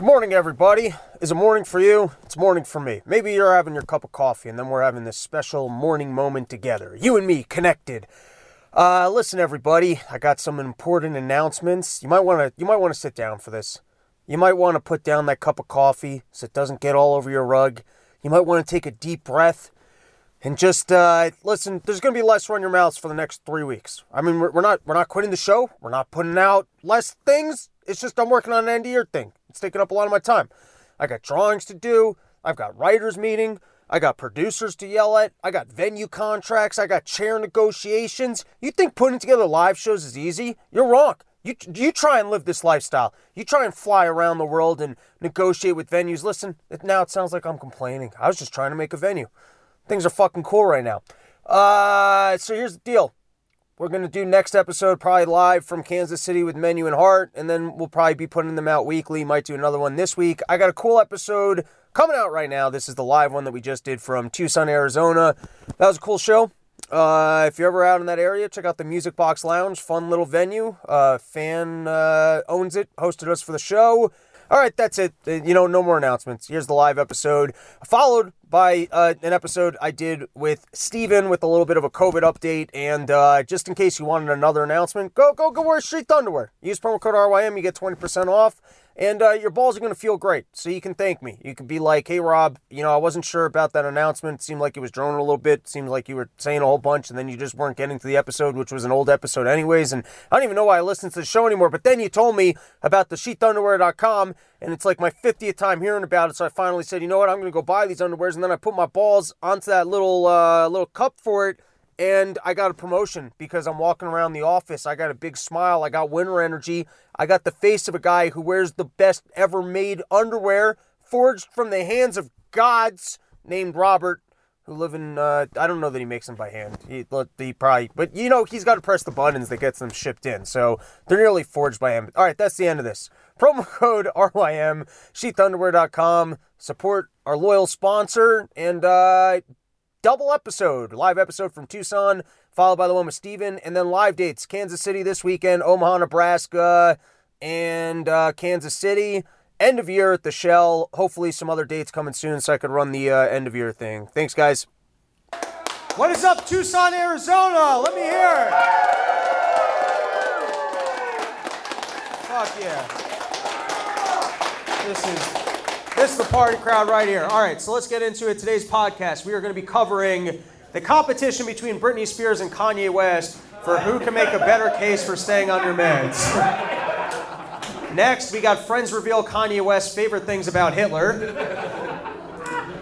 Good morning, everybody. Is it morning for you? It's morning for me. Maybe you're having your cup of coffee, and then we're having this special morning moment together. You and me connected. Uh, listen, everybody. I got some important announcements. You might want to. You might want to sit down for this. You might want to put down that cup of coffee so it doesn't get all over your rug. You might want to take a deep breath and just uh, listen. There's going to be less run your mouths for the next three weeks. I mean, we're, we're not we're not quitting the show. We're not putting out less things. It's just I'm working on an end of year thing. It's taking up a lot of my time. I got drawings to do. I've got writers meeting. I got producers to yell at. I got venue contracts. I got chair negotiations. You think putting together live shows is easy? You're wrong. You, you try and live this lifestyle. You try and fly around the world and negotiate with venues. Listen, now it sounds like I'm complaining. I was just trying to make a venue. Things are fucking cool right now. Uh, so here's the deal. We're going to do next episode probably live from Kansas City with Menu and Heart, and then we'll probably be putting them out weekly. Might do another one this week. I got a cool episode coming out right now. This is the live one that we just did from Tucson, Arizona. That was a cool show. Uh, if you're ever out in that area, check out the Music Box Lounge. Fun little venue. Uh, fan uh, owns it, hosted us for the show. All right, that's it. Uh, you know, no more announcements. Here's the live episode, followed by uh, an episode I did with Steven with a little bit of a COVID update. And uh, just in case you wanted another announcement, go go go wear Sheath Underwear. Use promo code RYM, you get 20% off and uh, your balls are going to feel great. So you can thank me. You can be like, hey, Rob, you know, I wasn't sure about that announcement. It seemed like it was droning a little bit. It seemed like you were saying a whole bunch, and then you just weren't getting to the episode, which was an old episode, anyways. And I don't even know why I listened to the show anymore. But then you told me about the sheathunderwear.com, and it's like my 50th time hearing about it. So I finally said, you know what? I'm going to go buy these underwears. And then I put my balls onto that little, uh, little cup for it and I got a promotion because I'm walking around the office. I got a big smile. I got winter energy. I got the face of a guy who wears the best ever made underwear forged from the hands of gods named Robert, who live in, uh, I don't know that he makes them by hand. He, he probably, but you know, he's got to press the buttons that gets them shipped in. So they're nearly forged by him. All right, that's the end of this. Promo code RYM, sheathunderwear.com. Support our loyal sponsor and uh, double episode, live episode from Tucson, followed by the one with Steven, and then live dates Kansas City this weekend, Omaha, Nebraska, and uh, Kansas City. End of year at the Shell. Hopefully, some other dates coming soon so I could run the uh, end of year thing. Thanks, guys. What is up, Tucson, Arizona? Let me hear it. Fuck yeah. This is this is the party crowd right here. All right, so let's get into it. Today's podcast, we are going to be covering the competition between Britney Spears and Kanye West for who can make a better case for staying on your meds. Next, we got friends reveal Kanye West's favorite things about Hitler.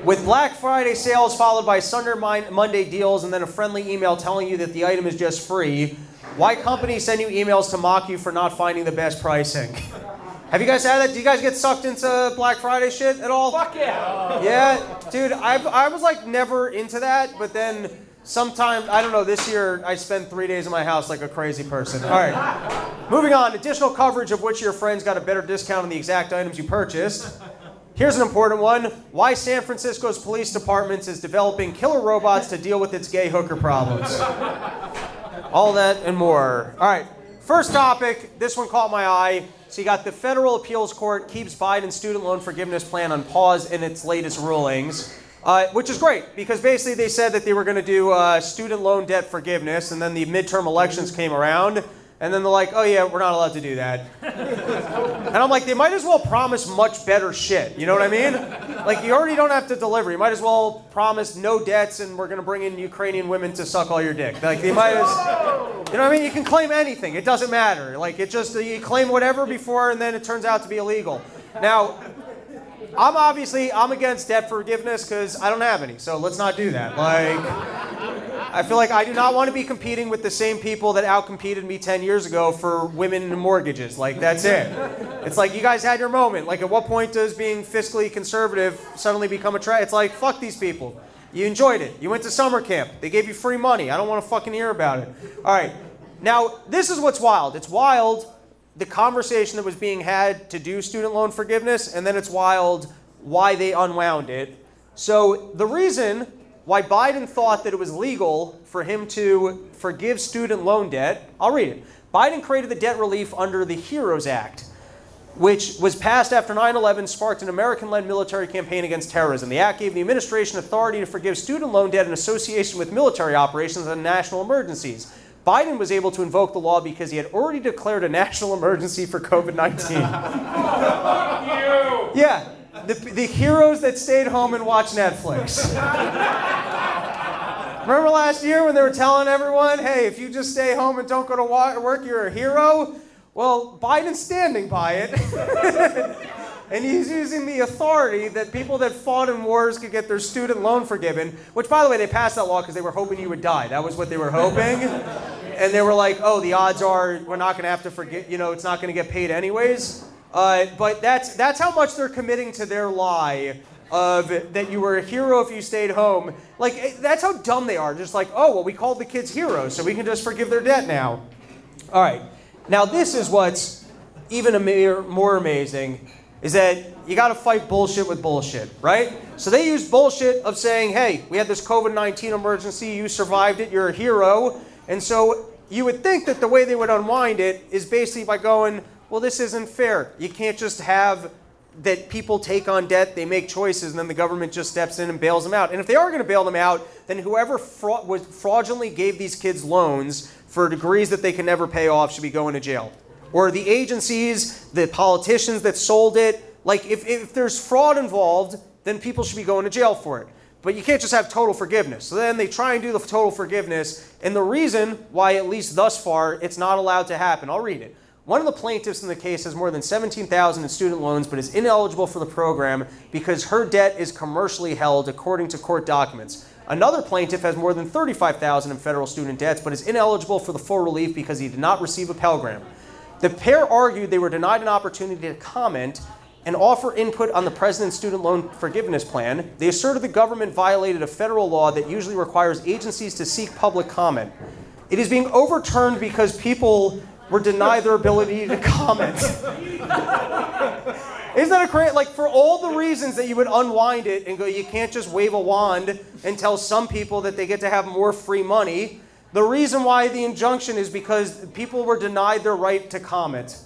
With Black Friday sales followed by Sunday Monday deals and then a friendly email telling you that the item is just free. Why companies send you emails to mock you for not finding the best pricing. Have you guys had that? Do you guys get sucked into Black Friday shit at all? Fuck yeah. Yeah, dude, I, I was like never into that, but then sometime, I don't know, this year I spent three days in my house like a crazy person. All right. Moving on, additional coverage of which your friends got a better discount on the exact items you purchased. Here's an important one why San Francisco's police department is developing killer robots to deal with its gay hooker problems. All that and more. All right, first topic. This one caught my eye. So you got the federal appeals court keeps Biden's student loan forgiveness plan on pause in its latest rulings, uh, which is great because basically they said that they were going to do uh, student loan debt forgiveness, and then the midterm elections came around, and then they're like, oh yeah, we're not allowed to do that. and I'm like, they might as well promise much better shit. You know what I mean? Like, you already don't have to deliver. You might as well promise no debts and we're going to bring in Ukrainian women to suck all your dick. Like, they might as. You know what I mean? You can claim anything. It doesn't matter. Like, it just, you claim whatever before and then it turns out to be illegal. Now, I'm obviously I'm against debt forgiveness because I don't have any. So let's not do that. Like, I feel like I do not want to be competing with the same people that outcompeted me 10 years ago for women and mortgages. Like, that's it. It's like you guys had your moment. Like, at what point does being fiscally conservative suddenly become a trend? It's like fuck these people. You enjoyed it. You went to summer camp. They gave you free money. I don't want to fucking hear about it. All right. Now, this is what's wild. It's wild the conversation that was being had to do student loan forgiveness, and then it's wild why they unwound it. So, the reason why Biden thought that it was legal for him to forgive student loan debt, I'll read it. Biden created the debt relief under the HEROES Act. which was passed after 9 11, sparked an American led military campaign against terrorism. The act gave the administration authority to forgive student loan debt in association with military operations and national emergencies. Biden was able to invoke the law because he had already declared a national emergency for COVID 19. yeah, the, the heroes that stayed home and watched Netflix. Remember last year when they were telling everyone, hey, if you just stay home and don't go to work, you're a hero? Well, Biden's standing by it. and he's using the authority that people that fought in wars could get their student loan forgiven, which, by the way, they passed that law because they were hoping you would die. That was what they were hoping. and they were like, oh, the odds are we're not going to have to forget, you know, it's not going to get paid anyways. Uh, but that's, that's how much they're committing to their lie of that you were a hero if you stayed home. Like, eh, that's how dumb they are. Just like, oh, well, we called the kids heroes, so we can just forgive their debt now. All right. Now, this is what's even more amazing is that you got to fight bullshit with bullshit, right? So they use bullshit of saying, hey, we had this COVID 19 emergency, you survived it, you're a hero. And so you would think that the way they would unwind it is basically by going, well, this isn't fair. You can't just have that people take on debt, they make choices, and then the government just steps in and bails them out. And if they are going to bail them out, then whoever fra- was fraudulently gave these kids loans for degrees that they can never pay off should be going to jail. Or the agencies, the politicians that sold it. Like, if, if there's fraud involved, then people should be going to jail for it. But you can't just have total forgiveness. So then they try and do the total forgiveness. And the reason why, at least thus far, it's not allowed to happen, I'll read it. One of the plaintiffs in the case has more than 17,000 in student loans but is ineligible for the program because her debt is commercially held according to court documents. Another plaintiff has more than 35,000 in federal student debts but is ineligible for the full relief because he did not receive a Pell Grant. The pair argued they were denied an opportunity to comment and offer input on the president's student loan forgiveness plan. They asserted the government violated a federal law that usually requires agencies to seek public comment. It is being overturned because people were denied their ability to comment. Isn't that a crazy? Like, for all the reasons that you would unwind it and go, you can't just wave a wand and tell some people that they get to have more free money. The reason why the injunction is because people were denied their right to comment.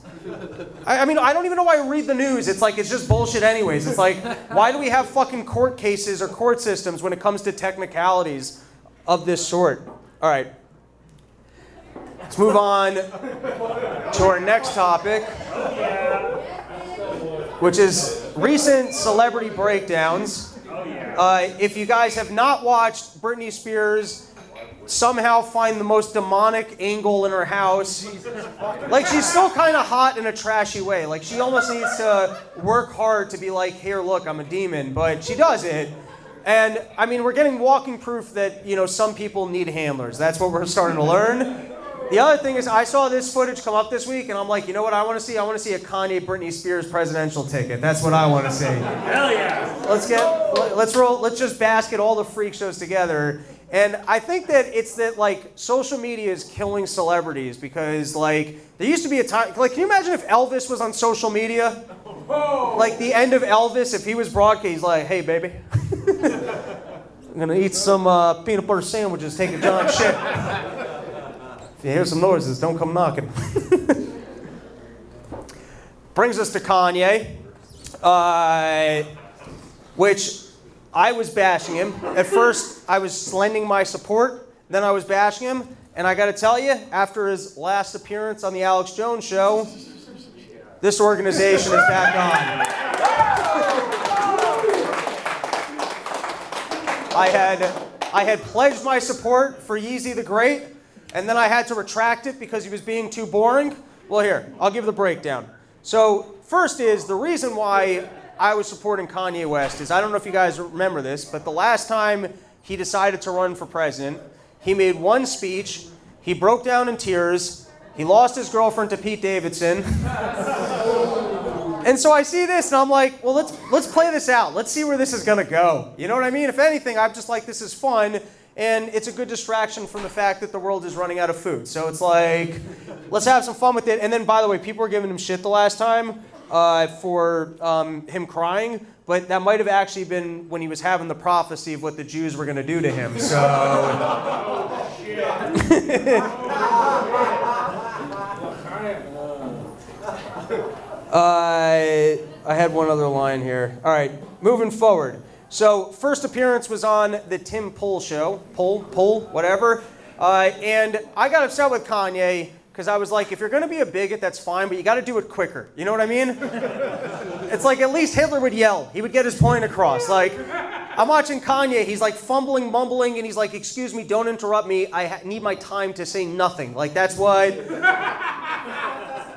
I, I mean, I don't even know why I read the news. It's like, it's just bullshit, anyways. It's like, why do we have fucking court cases or court systems when it comes to technicalities of this sort? All right. Let's move on to our next topic, which is recent celebrity breakdowns. Uh, if you guys have not watched Britney Spears somehow find the most demonic angle in her house, like she's still kind of hot in a trashy way. Like she almost needs to work hard to be like, here, look, I'm a demon, but she does it. And I mean, we're getting walking proof that you know some people need handlers. That's what we're starting to learn. The other thing is, I saw this footage come up this week, and I'm like, you know what I want to see? I want to see a Kanye Britney Spears presidential ticket. That's what I want to see. Hell yeah! Let's get, let's roll, let's just basket all the freak shows together. And I think that it's that like social media is killing celebrities because like there used to be a time like can you imagine if Elvis was on social media? Like the end of Elvis, if he was broadcast, he's like, hey baby, I'm gonna eat some uh, peanut butter sandwiches, take a giant shit. You hear some noises, don't come knocking. Brings us to Kanye, uh, which I was bashing him. At first, I was lending my support, then I was bashing him. And I got to tell you, after his last appearance on the Alex Jones show, this organization is back on. I had, I had pledged my support for Yeezy the Great and then I had to retract it because he was being too boring. Well, here, I'll give the breakdown. So, first is the reason why I was supporting Kanye West is I don't know if you guys remember this, but the last time he decided to run for president, he made one speech, he broke down in tears, he lost his girlfriend to Pete Davidson. and so I see this and I'm like, well, let's let's play this out. Let's see where this is going to go. You know what I mean? If anything, I'm just like this is fun and it's a good distraction from the fact that the world is running out of food. So it's like, let's have some fun with it. And then, by the way, people were giving him shit the last time uh, for um, him crying, but that might have actually been when he was having the prophecy of what the Jews were going to do to him. So. Uh, I had one other line here. All right, moving forward. So first appearance was on the Tim Pool show, Pool, Pool, whatever. Uh, and I got upset with Kanye because I was like, if you're going to be a bigot, that's fine, but you got to do it quicker. You know what I mean? it's like at least Hitler would yell. He would get his point across. Like, I'm watching Kanye. He's like fumbling, mumbling, and he's like, "Excuse me, don't interrupt me. I need my time to say nothing." Like that's what.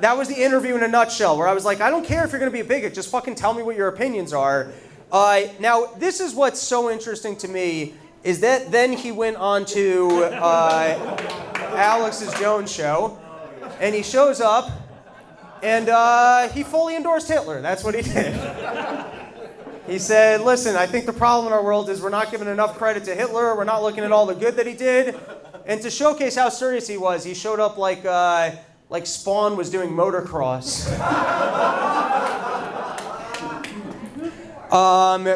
that was the interview in a nutshell, where I was like, "I don't care if you're going to be a bigot. Just fucking tell me what your opinions are." Uh, now, this is what's so interesting to me is that then he went on to uh, Alex's Jones show, and he shows up, and uh, he fully endorsed Hitler. That's what he did. He said, Listen, I think the problem in our world is we're not giving enough credit to Hitler. We're not looking at all the good that he did. And to showcase how serious he was, he showed up like, uh, like Spawn was doing motocross. um,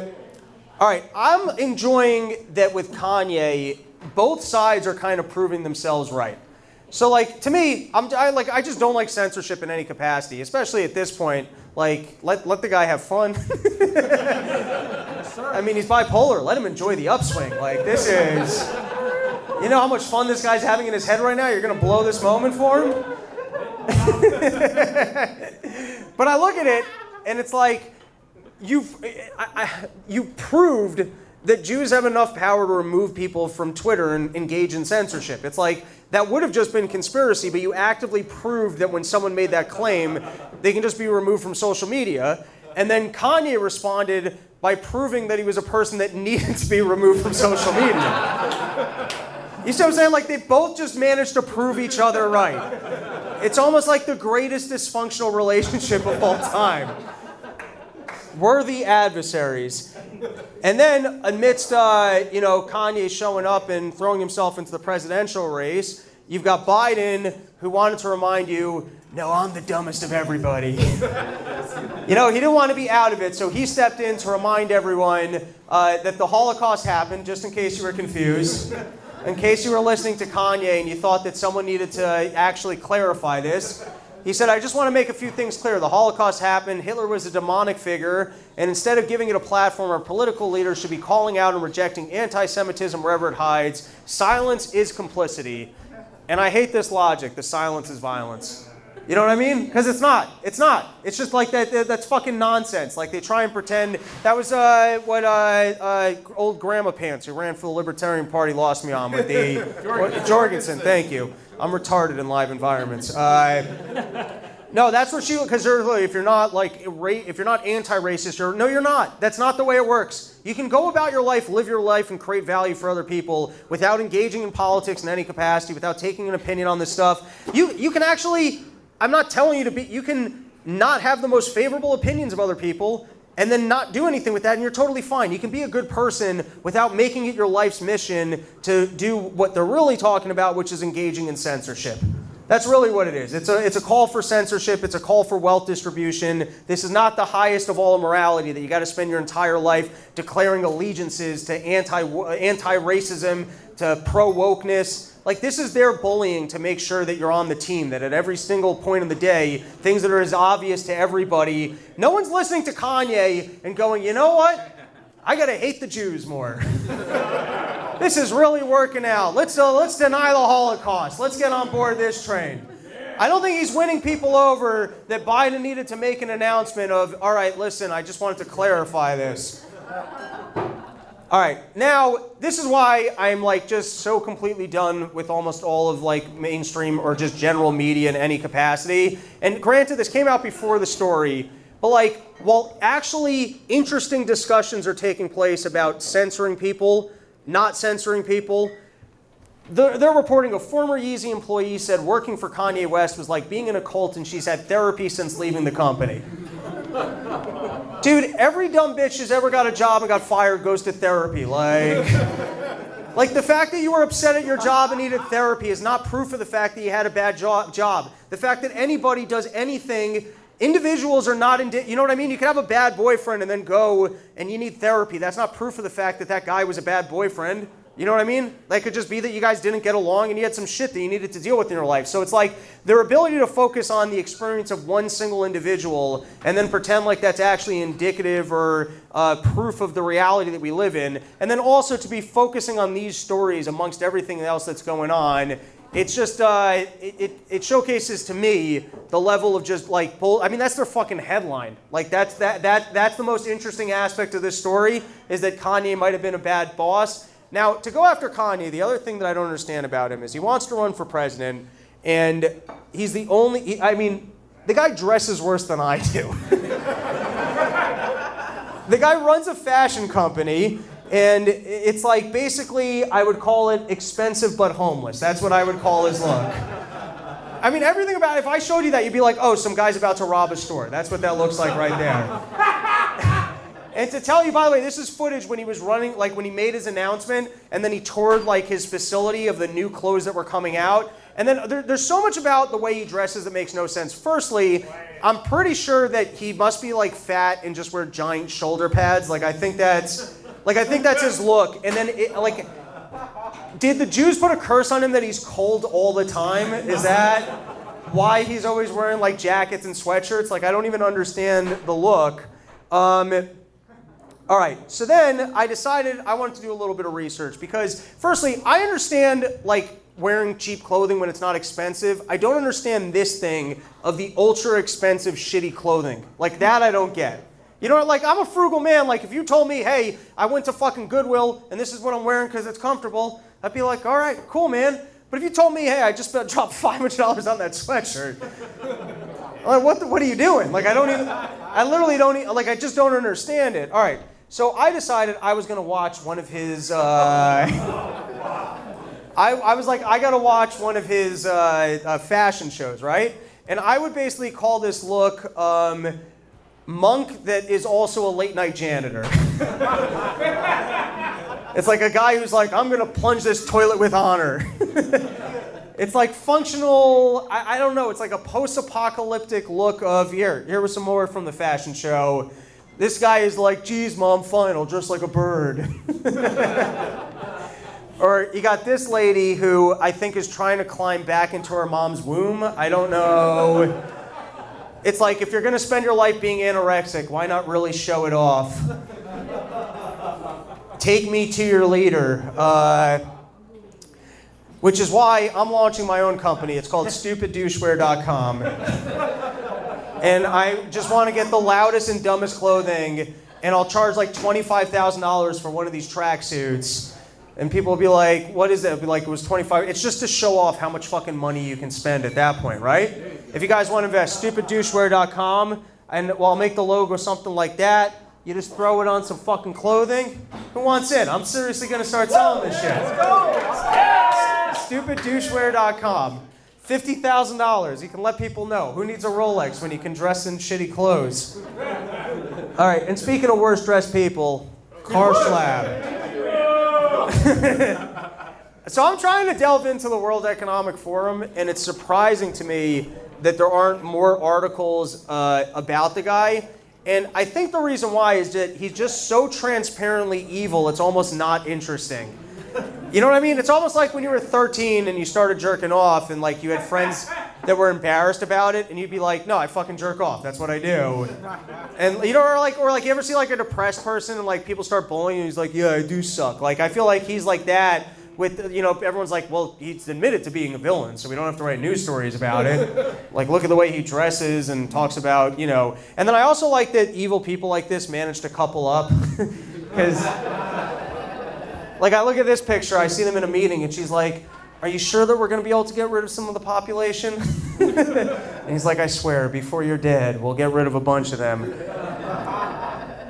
all right, I'm enjoying that with Kanye, both sides are kind of proving themselves right. So, like, to me, I'm, I, like, I just don't like censorship in any capacity, especially at this point. Like, let, let the guy have fun. I mean, he's bipolar. Let him enjoy the upswing. Like, this is. You know how much fun this guy's having in his head right now? You're going to blow this moment for him? but I look at it, and it's like, you've, I, you proved that Jews have enough power to remove people from Twitter and engage in censorship. It's like that would have just been conspiracy, but you actively proved that when someone made that claim, they can just be removed from social media. And then Kanye responded by proving that he was a person that needed to be removed from social media. You see what I'm saying? Like they both just managed to prove each other right. It's almost like the greatest dysfunctional relationship of all time. Worthy adversaries. And then, amidst uh, you know Kanye showing up and throwing himself into the presidential race, you've got Biden who wanted to remind you, no, I'm the dumbest of everybody. you know, he didn't want to be out of it, so he stepped in to remind everyone uh, that the Holocaust happened, just in case you were confused. In case you were listening to Kanye and you thought that someone needed to actually clarify this, he said, I just want to make a few things clear. The Holocaust happened, Hitler was a demonic figure, and instead of giving it a platform, our political leaders should be calling out and rejecting anti Semitism wherever it hides. Silence is complicity. And I hate this logic the silence is violence. You know what I mean? Because it's not. It's not. It's just like that. That's fucking nonsense. Like they try and pretend. That was uh, what uh, uh, old Grandma Pants, who ran for the Libertarian Party, lost me on with the Jorgensen. Thank you. I'm retarded in live environments. Uh, no, that's what she. Because if you're not like if you're not anti-racist, you're no, you're not. That's not the way it works. You can go about your life, live your life, and create value for other people without engaging in politics in any capacity, without taking an opinion on this stuff. You you can actually. I'm not telling you to be. You can not have the most favorable opinions of other people and then not do anything with that, and you're totally fine. You can be a good person without making it your life's mission to do what they're really talking about, which is engaging in censorship. That's really what it is. It's a, it's a call for censorship, it's a call for wealth distribution. This is not the highest of all morality that you got to spend your entire life declaring allegiances to anti anti racism, to pro wokeness. Like, this is their bullying to make sure that you're on the team, that at every single point of the day, things that are as obvious to everybody, no one's listening to Kanye and going, you know what? I got to hate the Jews more. this is really working out. Let's, uh, let's deny the Holocaust. Let's get on board this train. I don't think he's winning people over that Biden needed to make an announcement of, all right, listen, I just wanted to clarify this. All right, now this is why I'm like just so completely done with almost all of like mainstream or just general media in any capacity. And granted, this came out before the story, but like while actually interesting discussions are taking place about censoring people, not censoring people, they're, they're reporting a former Yeezy employee said working for Kanye West was like being in a cult and she's had therapy since leaving the company. Dude, every dumb bitch who's ever got a job and got fired goes to therapy. Like, like the fact that you were upset at your job and needed therapy is not proof of the fact that you had a bad jo- job. The fact that anybody does anything, individuals are not, indi- you know what I mean? You can have a bad boyfriend and then go and you need therapy. That's not proof of the fact that that guy was a bad boyfriend. You know what I mean? That could just be that you guys didn't get along and you had some shit that you needed to deal with in your life. So it's like their ability to focus on the experience of one single individual and then pretend like that's actually indicative or uh, proof of the reality that we live in. And then also to be focusing on these stories amongst everything else that's going on it's just uh, it, it, it, showcases to me the level of just like bull. I mean, that's their fucking headline. Like that's that that that's the most interesting aspect of this story is that Kanye might have been a bad boss. Now, to go after Kanye, the other thing that I don't understand about him is he wants to run for president, and he's the only. He, I mean, the guy dresses worse than I do. the guy runs a fashion company and it's like basically, I would call it expensive but homeless. That's what I would call his look. I mean, everything about it, if I showed you that, you'd be like, oh, some guy's about to rob a store. That's what that looks like right there. and to tell you, by the way, this is footage when he was running, like when he made his announcement, and then he toured like his facility of the new clothes that were coming out. And then there, there's so much about the way he dresses that makes no sense. Firstly, I'm pretty sure that he must be like fat and just wear giant shoulder pads. Like, I think that's like I think that's his look. And then it, like, did the Jews put a curse on him that he's cold all the time? Is that why he's always wearing like jackets and sweatshirts? Like I don't even understand the look. Um, all right, so then I decided I wanted to do a little bit of research because, firstly, I understand like wearing cheap clothing when it's not expensive. I don't understand this thing of the ultra expensive, shitty clothing. Like that, I don't get. You know, like I'm a frugal man. Like if you told me, hey, I went to fucking Goodwill and this is what I'm wearing because it's comfortable, I'd be like, all right, cool, man. But if you told me, hey, I just dropped $500 on that sweatshirt, like, what, the, what are you doing? Like I don't even, I literally don't, like I just don't understand it. All right, so I decided I was gonna watch one of his. Uh, I, I was like, I gotta watch one of his uh, uh, fashion shows, right? And I would basically call this look. Um, monk that is also a late night janitor. it's like a guy who's like, I'm going to plunge this toilet with honor. it's like functional, I, I, don't know, it's like a post apocalyptic look of here, here was some more from the fashion show. This guy is like, geez, mom, I'll dress like a bird. or you got this lady who I think is trying to climb back into her mom's womb. I don't know. It's like if you're going to spend your life being anorexic, why not really show it off? Take me to your leader. Uh, which is why I'm launching my own company. It's called stupiddouchewear.com. and I just want to get the loudest and dumbest clothing, and I'll charge like $25,000 for one of these tracksuits. And people will be like, what is it? It'll be like, it was 25. It's just to show off how much fucking money you can spend at that point, right? If you guys want to invest, stupiddouchewear.com, and well, I'll make the logo something like that. You just throw it on some fucking clothing. Who wants it? I'm seriously going to start selling this shit. Let's go! Stupiddouchewear.com. $50,000. You can let people know. Who needs a Rolex when you can dress in shitty clothes? All right, and speaking of worst dressed people, Klaus Schwab. so I'm trying to delve into the World Economic Forum, and it's surprising to me that there aren't more articles uh, about the guy. And I think the reason why is that he's just so transparently evil, it's almost not interesting. You know what I mean? It's almost like when you were 13 and you started jerking off, and like you had friends that were embarrassed about it, and you'd be like, "No, I fucking jerk off. That's what I do." And you know, or like, or like, you ever see like a depressed person and like people start bullying, and he's like, "Yeah, I do suck." Like I feel like he's like that with you know everyone's like well he's admitted to being a villain so we don't have to write news stories about it like look at the way he dresses and talks about you know and then i also like that evil people like this manage to couple up because like i look at this picture i see them in a meeting and she's like are you sure that we're going to be able to get rid of some of the population and he's like i swear before you're dead we'll get rid of a bunch of them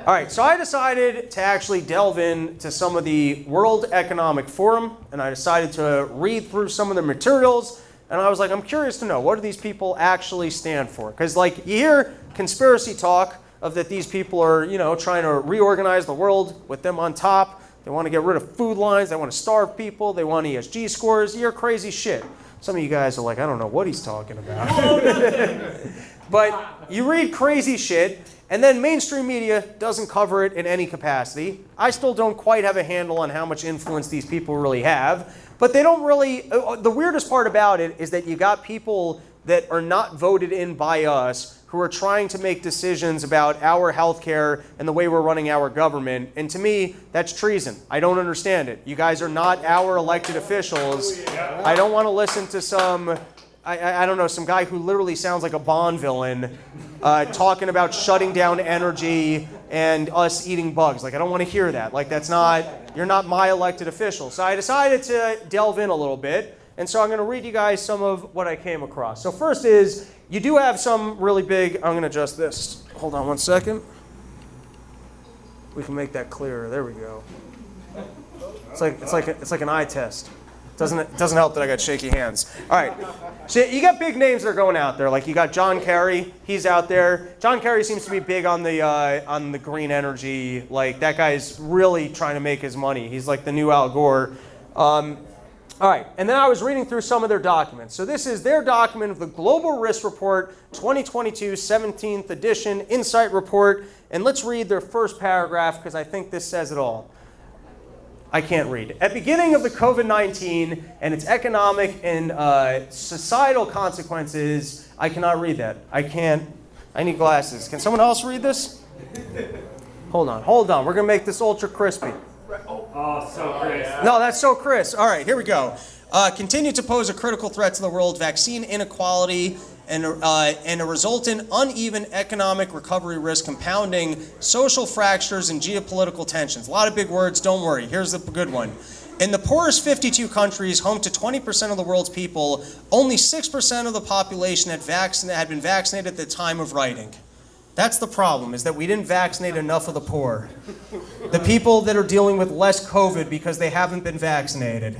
all right, so I decided to actually delve into some of the World Economic Forum, and I decided to read through some of the materials, and I was like, I'm curious to know what do these people actually stand for? Because like you hear conspiracy talk of that these people are, you know, trying to reorganize the world with them on top. They want to get rid of food lines. They want to starve people. They want ESG scores. You're crazy shit. Some of you guys are like, I don't know what he's talking about. but you read crazy shit, And then mainstream media doesn't cover it in any capacity. I still don't quite have a handle on how much influence these people really have. But they don't really. Uh, the weirdest part about it is that you got people that are not voted in by us who are trying to make decisions about our healthcare and the way we're running our government. And to me, that's treason. I don't understand it. You guys are not our elected officials. I don't want to listen to some. I, I, don't know, some guy who literally sounds like a Bond villain uh, talking about shutting down energy and us eating bugs. Like, I don't want to hear that. Like, that's not, you're not my elected official. So I decided to delve in a little bit. And so I'm going to read you guys some of what I came across. So, first is you do have some really big, I'm going to adjust this. Hold on one second. We can make that clearer. There we go. It's like, it's like, a, it's like an eye test. Doesn't, it doesn't help that I got shaky hands. All right. So you got big names that are going out there. Like you got John Kerry. He's out there. John Kerry seems to be big on the, uh, on the green energy. Like that guy's really trying to make his money. He's like the new Al Gore. Um, all right, and then I was reading through some of their documents. So this is their document of the Global Risk Report 2022 17th edition Insight Report. And let's read their first paragraph because I think this says it all. I can't read. At beginning of the COVID-19 and its economic and uh, societal consequences, I cannot read that. I can't. I need glasses. Can someone else read this? hold on, hold on. We're gonna make this ultra crispy. Oh, so Chris. No, that's so Chris. All right, here we go. Uh, continue to pose a critical threat to the world. Vaccine inequality and, uh, and a resultant uneven economic recovery risk compounding social fractures and geopolitical tensions. A lot of big words, don't worry. Here's the good one. In the poorest 52 countries, home to 20% of the world's people, only 6% of the population had, vaccin- had been vaccinated at the time of writing. That's the problem, is that we didn't vaccinate enough of the poor. The people that are dealing with less COVID because they haven't been vaccinated.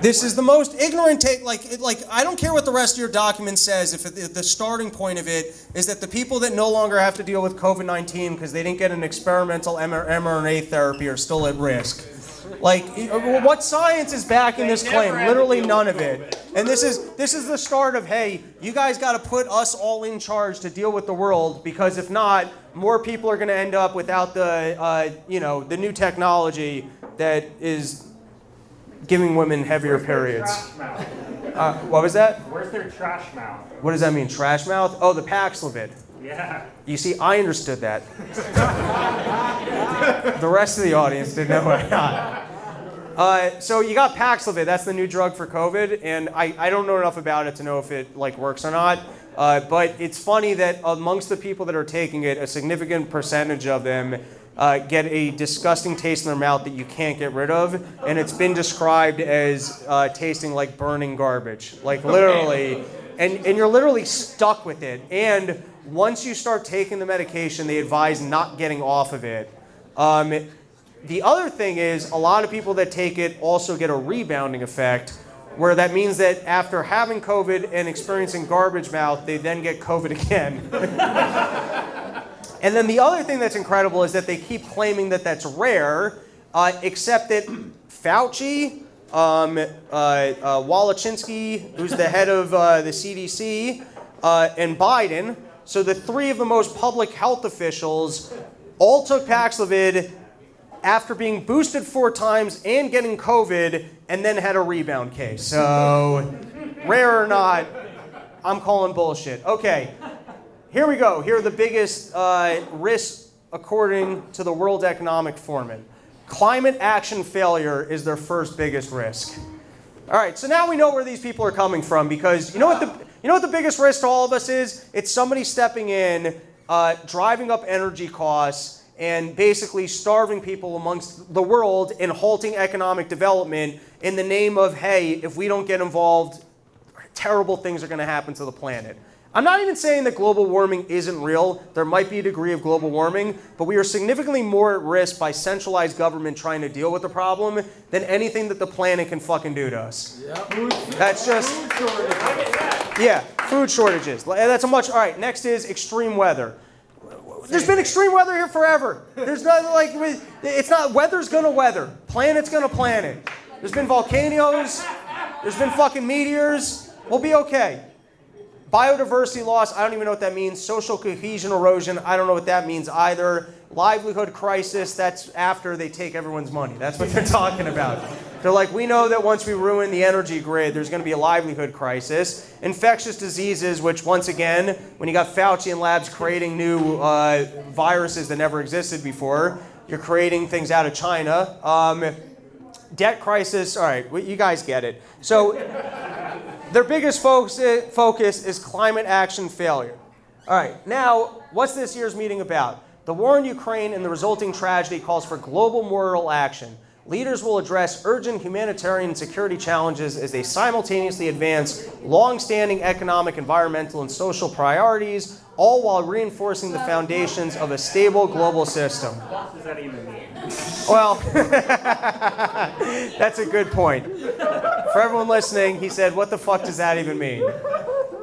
This is the most ignorant take. Like, like I don't care what the rest of your document says. If, if the starting point of it is that the people that no longer have to deal with COVID 19 because they didn't get an experimental mRNA therapy are still at risk. Like, what science is backing this claim? Literally none of it. And this is this is the start of hey, you guys got to put us all in charge to deal with the world because if not, more people are going to end up without the uh, you know the new technology that is giving women heavier periods. Uh, what was that? Where's their trash mouth? What does that mean? Trash mouth? Oh, the Paxlovid. Yeah. You see, I understood that. the rest of the audience didn't know what I got. Uh, so you got Paxlovid. That's the new drug for COVID, and I, I don't know enough about it to know if it like works or not. Uh, but it's funny that amongst the people that are taking it, a significant percentage of them uh, get a disgusting taste in their mouth that you can't get rid of, and it's been described as uh, tasting like burning garbage, like literally, and and you're literally stuck with it. And once you start taking the medication, they advise not getting off of it. Um, the other thing is, a lot of people that take it also get a rebounding effect, where that means that after having COVID and experiencing garbage mouth, they then get COVID again. and then the other thing that's incredible is that they keep claiming that that's rare, uh, except that Fauci, um, uh, uh, Walensky, who's the head of uh, the CDC, and Biden, so the three of the most public health officials all took Paxlovid after being boosted four times and getting COVID, and then had a rebound case. So, rare or not, I'm calling bullshit. Okay, here we go. Here are the biggest uh, risks according to the World Economic Forum. Climate action failure is their first biggest risk. All right, so now we know where these people are coming from because you know what the you know what the biggest risk to all of us is? It's somebody stepping in, uh, driving up energy costs and basically starving people amongst the world and halting economic development in the name of, hey, if we don't get involved, terrible things are going to happen to the planet. I'm not even saying that global warming isn't real. There might be a degree of global warming, but we are significantly more at risk by centralized government trying to deal with the problem than anything that the planet can fucking do to us. Yep. That's just. Yeah, food shortages. Eh, that's a much. All right, next is extreme weather. There's been extreme weather here forever. There's not like it's not weather's gonna weather. Planet's gonna planet. There's been volcanoes. There's been fucking meteors. We'll be okay. Biodiversity loss, I don't even know what that means. Social cohesion erosion, I don't know what that means either. Livelihood crisis, that's after they take everyone's money. That's what they're talking about. They're like, we know that once we ruin the energy grid, there's going to be a livelihood crisis. Infectious diseases, which once again, when you got Fauci and labs creating new uh, viruses that never existed before, you're creating things out of China. Um, debt crisis, all right, you guys get it. So their biggest focus is climate action failure. All right, now, what's this year's meeting about? The war in Ukraine and the resulting tragedy calls for global moral action. Leaders will address urgent humanitarian and security challenges as they simultaneously advance long standing economic, environmental, and social priorities, all while reinforcing the foundations of a stable global system. What does that even mean? Well, that's a good point. For everyone listening, he said, What the fuck does that even mean?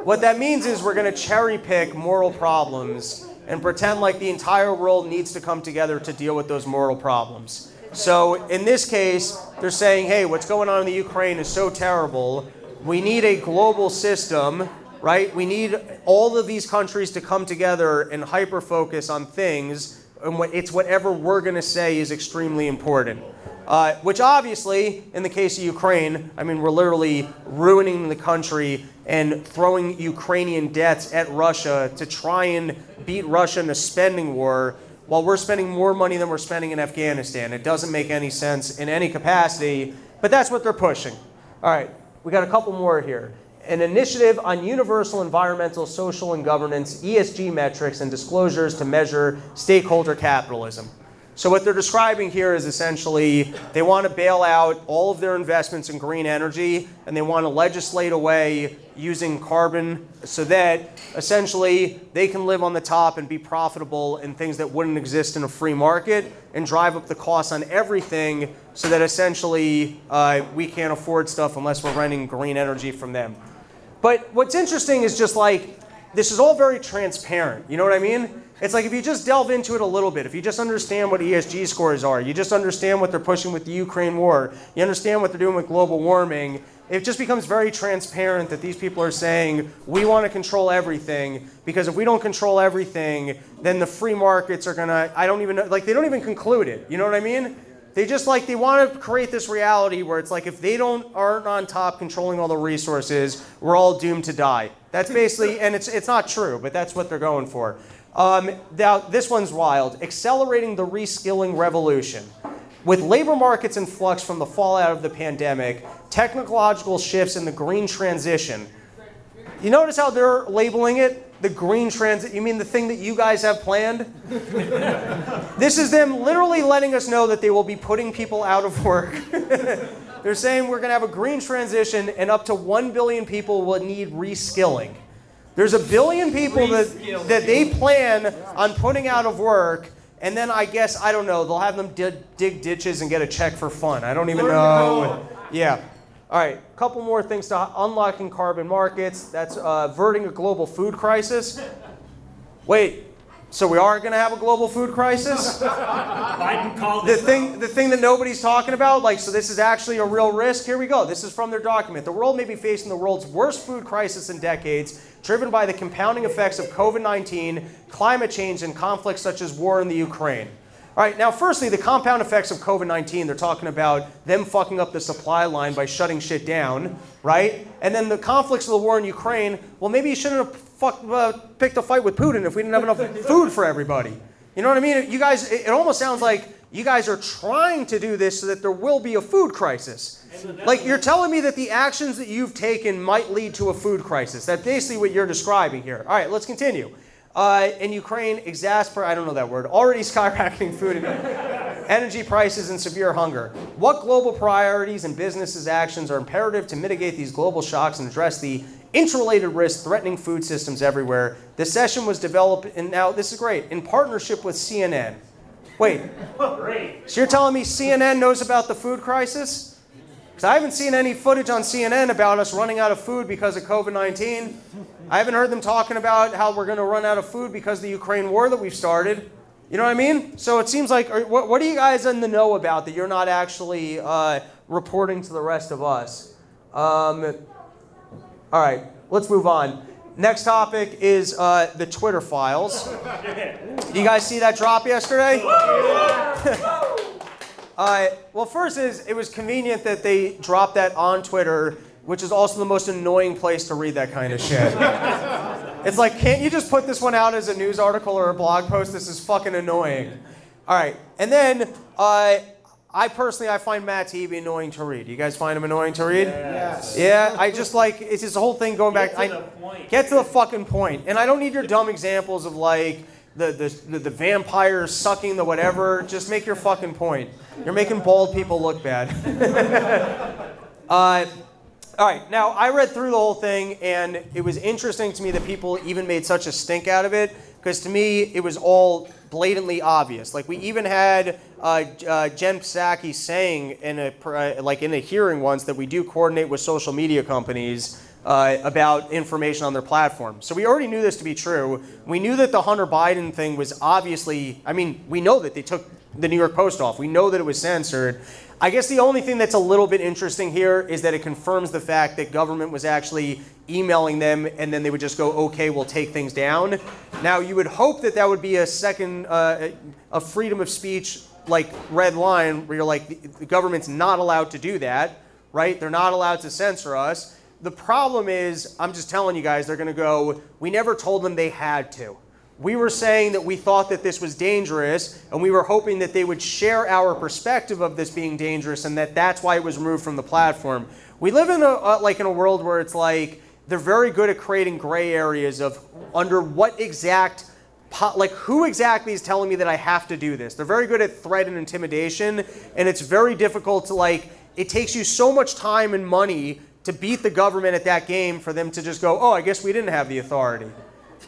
What that means is we're going to cherry pick moral problems and pretend like the entire world needs to come together to deal with those moral problems. So in this case, they're saying, hey, what's going on in the Ukraine is so terrible. We need a global system, right? We need all of these countries to come together and hyper focus on things and it's whatever we're going to say is extremely important. Uh, which obviously, in the case of Ukraine, I mean, we're literally ruining the country and throwing Ukrainian debts at Russia to try and beat Russia in a spending war while we're spending more money than we're spending in Afghanistan. It doesn't make any sense in any capacity, but that's what they're pushing. All right, we got a couple more here an initiative on universal environmental, social, and governance, ESG metrics, and disclosures to measure stakeholder capitalism. So, what they're describing here is essentially they want to bail out all of their investments in green energy and they want to legislate away using carbon so that essentially they can live on the top and be profitable in things that wouldn't exist in a free market and drive up the costs on everything so that essentially uh, we can't afford stuff unless we're renting green energy from them. But what's interesting is just like, this is all very transparent. You know what I mean? It's like if you just delve into it a little bit, if you just understand what ESG scores are, you just understand what they're pushing with the Ukraine war, you understand what they're doing with global warming, it just becomes very transparent that these people are saying, we want to control everything, because if we don't control everything, then the free markets are going to, I don't even know, like they don't even conclude it. You know what I mean? They just like they want to create this reality where it's like if they don't aren't on top controlling all the resources, we're all doomed to die. That's basically, and it's it's not true, but that's what they're going for. Um, now this one's wild. Accelerating the reskilling revolution. With labor markets in flux from the fallout of the pandemic, technological shifts in the green transition. You notice how they're labeling it? the green transit, you mean the thing that you guys have planned? this is them literally letting us know that they will be putting people out of work. They're saying we're going to have a green transition and up to 1 billion people will need reskilling. There's a billion people that, that they plan on putting out of work, and then I guess, I don't know, they'll have them dig, dig ditches and get a check for fun. I don't even know. Yeah. All right, a couple more things to unlocking carbon markets. That's uh, averting a global food crisis. Wait, so we are going to have a global food crisis? Biden called the thing, the thing that nobody's talking about. Like, so this is actually a real risk. Here we go. This is from their document. The world may be facing the world's worst food crisis in decades, driven by the compounding effects of COVID-19, climate change, and conflicts such as war in the Ukraine. All right, now, firstly, the compound effects of COVID 19, they're talking about them fucking up the supply line by shutting shit down, right? And then the conflicts of the war in Ukraine, well, maybe you shouldn't have fuck, uh, picked a fight with Putin if we didn't have enough food for everybody. You know what I mean? You guys, it, it almost sounds like you guys are trying to do this so that there will be a food crisis. Like you're telling me that the actions that you've taken might lead to a food crisis. That's basically what you're describing here. All right, let's continue. Uh, in Ukraine, exasperate, I don't know that word, already skyrocketing food and energy prices and severe hunger. What global priorities and businesses' actions are imperative to mitigate these global shocks and address the interrelated risks threatening food systems everywhere? This session was developed, and now this is great, in partnership with CNN. Wait, great. so you're telling me CNN knows about the food crisis? Because I haven't seen any footage on CNN about us running out of food because of COVID 19. I haven't heard them talking about how we're going to run out of food because of the Ukraine war that we've started. You know what I mean? So it seems like, what, what are you guys in the know about that you're not actually uh, reporting to the rest of us? Um, all right, let's move on. Next topic is uh, the Twitter files. You guys see that drop yesterday? uh, well, first is it was convenient that they dropped that on Twitter, which is also the most annoying place to read that kind of shit. it's like, can't you just put this one out as a news article or a blog post? This is fucking annoying. All right, and then uh, I personally I find Matt Taibbi annoying to read. You guys find him annoying to read? Yes. Yeah, I just like it's this whole thing going back. Get to I, the point. Get to the fucking point. And I don't need your dumb examples of like the the, the, the vampire sucking the whatever. Just make your fucking point. You're making bald people look bad. uh, all right, now I read through the whole thing, and it was interesting to me that people even made such a stink out of it, because to me it was all blatantly obvious. Like we even had uh, uh, Jen Psaki saying in a uh, like in a hearing once that we do coordinate with social media companies uh, about information on their platform. So we already knew this to be true. We knew that the Hunter Biden thing was obviously. I mean, we know that they took the New York Post off. We know that it was censored. I guess the only thing that's a little bit interesting here is that it confirms the fact that government was actually emailing them and then they would just go, okay, we'll take things down. Now, you would hope that that would be a second, uh, a freedom of speech like red line where you're like, the, the government's not allowed to do that, right? They're not allowed to censor us. The problem is, I'm just telling you guys, they're going to go, we never told them they had to. We were saying that we thought that this was dangerous, and we were hoping that they would share our perspective of this being dangerous, and that that's why it was removed from the platform. We live in a uh, like in a world where it's like they're very good at creating gray areas of under what exact like who exactly is telling me that I have to do this. They're very good at threat and intimidation, and it's very difficult to like. It takes you so much time and money to beat the government at that game for them to just go, oh, I guess we didn't have the authority.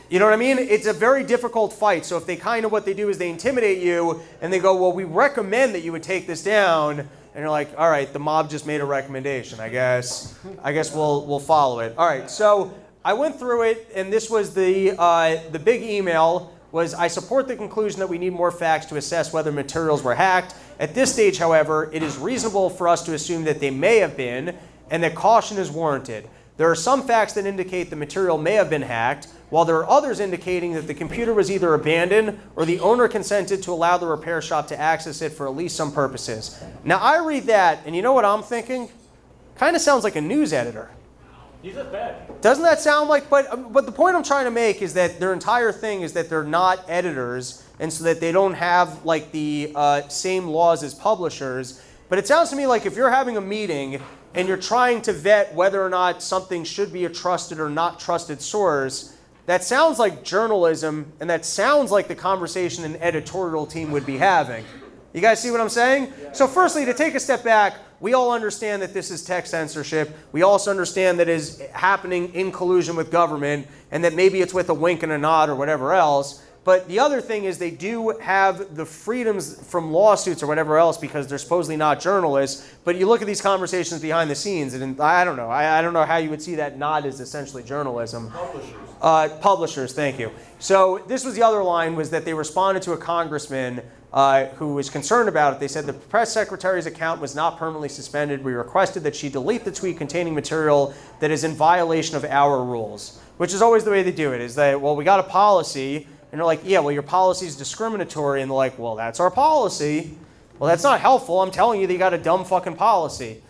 You know what I mean? It's a very difficult fight. So if they kind of what they do is they intimidate you and they go, "Well, we recommend that you would take this down." And you're like, "All right, the mob just made a recommendation. I guess I guess we'll we'll follow it." All right. So I went through it and this was the uh, the big email was I support the conclusion that we need more facts to assess whether materials were hacked. At this stage, however, it is reasonable for us to assume that they may have been and that caution is warranted. There are some facts that indicate the material may have been hacked, while there are others indicating that the computer was either abandoned or the owner consented to allow the repair shop to access it for at least some purposes. Now, I read that, and you know what I'm thinking? Kind of sounds like a news editor. He's a Fed. Doesn't that sound like? But but the point I'm trying to make is that their entire thing is that they're not editors, and so that they don't have like the uh, same laws as publishers. But it sounds to me like if you're having a meeting and you're trying to vet whether or not something should be a trusted or not trusted source, that sounds like journalism, and that sounds like the conversation an editorial team would be having. You guys see what I'm saying? So, firstly, to take a step back, we all understand that this is tech censorship. We also understand that it is happening in collusion with government, and that maybe it's with a wink and a nod or whatever else. But the other thing is they do have the freedoms from lawsuits or whatever else because they're supposedly not journalists. But you look at these conversations behind the scenes, and I don't know. I, I don't know how you would see that not as essentially journalism. Publishers. Uh, publishers, thank you. So this was the other line was that they responded to a congressman uh, who was concerned about it. They said the press secretary's account was not permanently suspended. We requested that she delete the tweet containing material that is in violation of our rules, which is always the way they do it. Is that well, we got a policy, and they're like, yeah, well, your policy is discriminatory, and they're like, well, that's our policy. Well, that's not helpful. I'm telling you, they got a dumb fucking policy.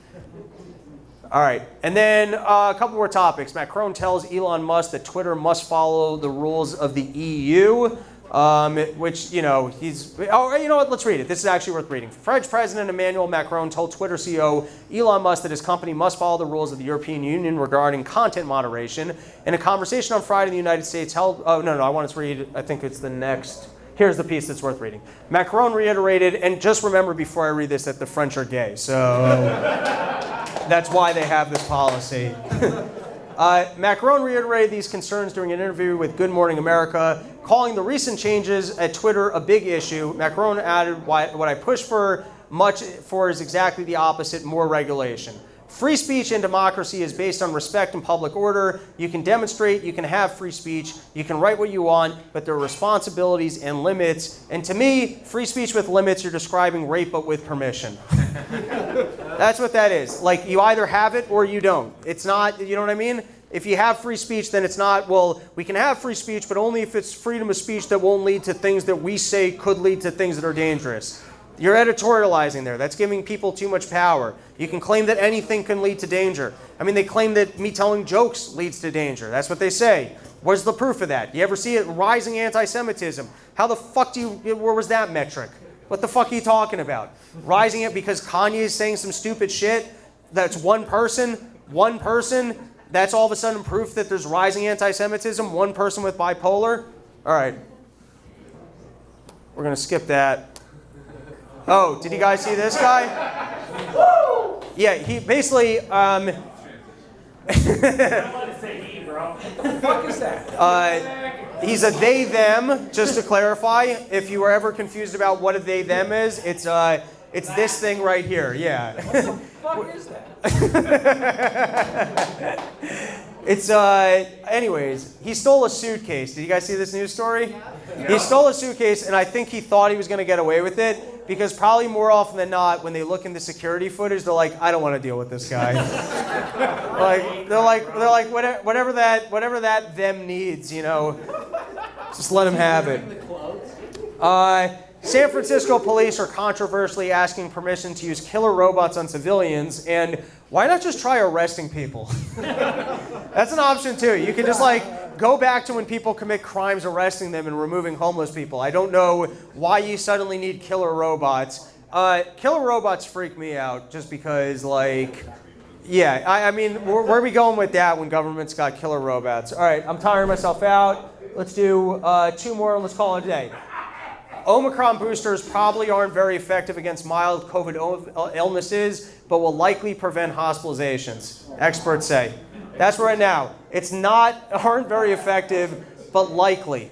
All right, and then uh, a couple more topics. Macron tells Elon Musk that Twitter must follow the rules of the EU, um, which you know he's. Oh, you know what? Let's read it. This is actually worth reading. French President Emmanuel Macron told Twitter CEO Elon Musk that his company must follow the rules of the European Union regarding content moderation. In a conversation on Friday, in the United States held. Oh no, no, I want to read. I think it's the next. Here's the piece that's worth reading. Macron reiterated, and just remember before I read this that the French are gay. So. That's why they have this policy. uh, Macron reiterated these concerns during an interview with Good Morning America, calling the recent changes at Twitter a big issue. Macron added, "What I push for much for is exactly the opposite: more regulation." Free speech and democracy is based on respect and public order. You can demonstrate, you can have free speech, you can write what you want, but there are responsibilities and limits. And to me, free speech with limits, you're describing rape but with permission. That's what that is. Like you either have it or you don't. It's not, you know what I mean? If you have free speech, then it's not, well, we can have free speech, but only if it's freedom of speech that won't lead to things that we say could lead to things that are dangerous. You're editorializing there. That's giving people too much power. You can claim that anything can lead to danger. I mean, they claim that me telling jokes leads to danger. That's what they say. Where's the proof of that? You ever see it? Rising anti Semitism. How the fuck do you, where was that metric? What the fuck are you talking about? Rising it because Kanye is saying some stupid shit? That's one person? One person? That's all of a sudden proof that there's rising anti Semitism? One person with bipolar? All right. We're going to skip that. Oh, did you guys see this guy? Yeah, he basically. Um, uh, he's a they them. Just to clarify, if you were ever confused about what a they them is, it's uh, it's this thing right here. Yeah. What the fuck is that? It's uh anyways, he stole a suitcase. Did you guys see this news story? Yeah. He stole a suitcase and I think he thought he was going to get away with it because probably more often than not when they look in the security footage they're like I don't want to deal with this guy. like they're like they're like whatever, whatever that whatever that them needs, you know. Just let him have it. Uh San Francisco police are controversially asking permission to use killer robots on civilians, and why not just try arresting people? That's an option too. You can just like go back to when people commit crimes, arresting them and removing homeless people. I don't know why you suddenly need killer robots. Uh, killer robots freak me out just because, like, yeah, I, I mean, where, where, are we going with that when government's got killer robots? All right, I'm tiring myself out. Let's do uh, two more and let's call it a day. Omicron boosters probably aren't very effective against mild COVID uh, illnesses, but will likely prevent hospitalizations, experts say. That's right now. It's not, aren't very effective, but likely.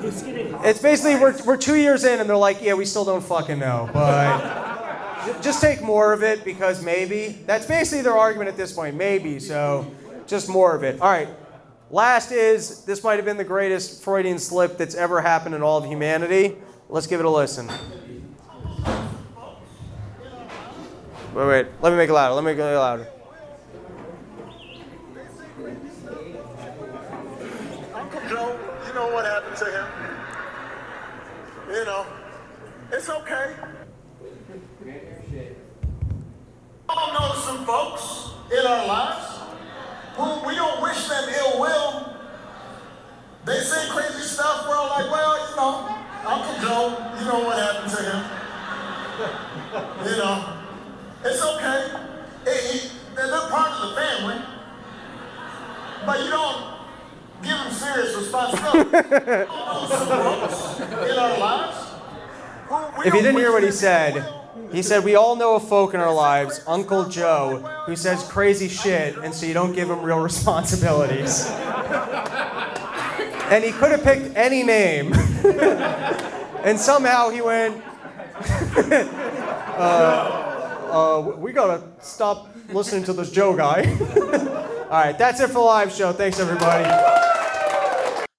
It's basically, we're, we're two years in and they're like, yeah, we still don't fucking know, but just take more of it because maybe. That's basically their argument at this point, maybe, so just more of it. All right. Last is this might have been the greatest Freudian slip that's ever happened in all of humanity. Let's give it a listen. Wait, wait. Let me make it louder. Let me make it louder. Uncle Joe, you know what happened to him? You know, it's okay. I know some folks in our lives who we don't wish them ill will. They say crazy stuff. We're all like, well, you know, Uncle Joe, you know what happened to him. you know, it's okay. It, it, they're not part of the family. But you don't give them serious responsibility. in our lives. If you didn't hear what he said, he said, We all know a folk in our lives, Uncle Joe, who says crazy shit, and so you don't give him real responsibilities. and he could have picked any name. and somehow he went, uh, uh, We gotta stop listening to this Joe guy. all right, that's it for the live show. Thanks, everybody.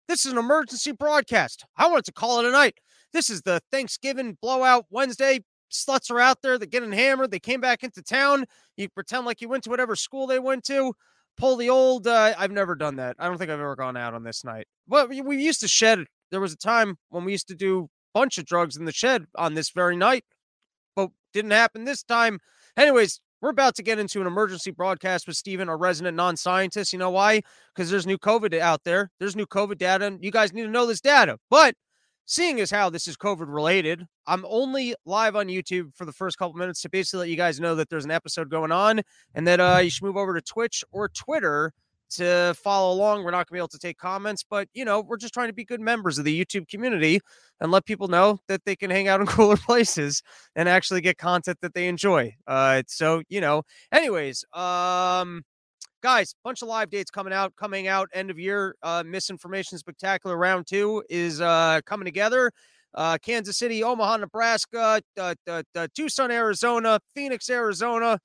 This is an emergency broadcast. I wanted to call it a night. This is the Thanksgiving blowout Wednesday sluts are out there. They're getting hammered. They came back into town. You pretend like you went to whatever school they went to. Pull the old. Uh, I've never done that. I don't think I've ever gone out on this night. But we, we used to shed. There was a time when we used to do a bunch of drugs in the shed on this very night, but didn't happen this time. Anyways, we're about to get into an emergency broadcast with Steven, our resident non scientist. You know why? Because there's new COVID out there. There's new COVID data, and you guys need to know this data. But seeing as how this is COVID related, I'm only live on YouTube for the first couple minutes to basically let you guys know that there's an episode going on and that uh, you should move over to Twitch or Twitter to follow along. We're not going to be able to take comments, but you know, we're just trying to be good members of the YouTube community and let people know that they can hang out in cooler places and actually get content that they enjoy. Uh, so you know, anyways, um, guys, bunch of live dates coming out, coming out end of year. Uh, Misinformation Spectacular Round Two is uh, coming together. Uh, Kansas City, Omaha, Nebraska, uh, uh, uh, Tucson, Arizona, Phoenix, Arizona.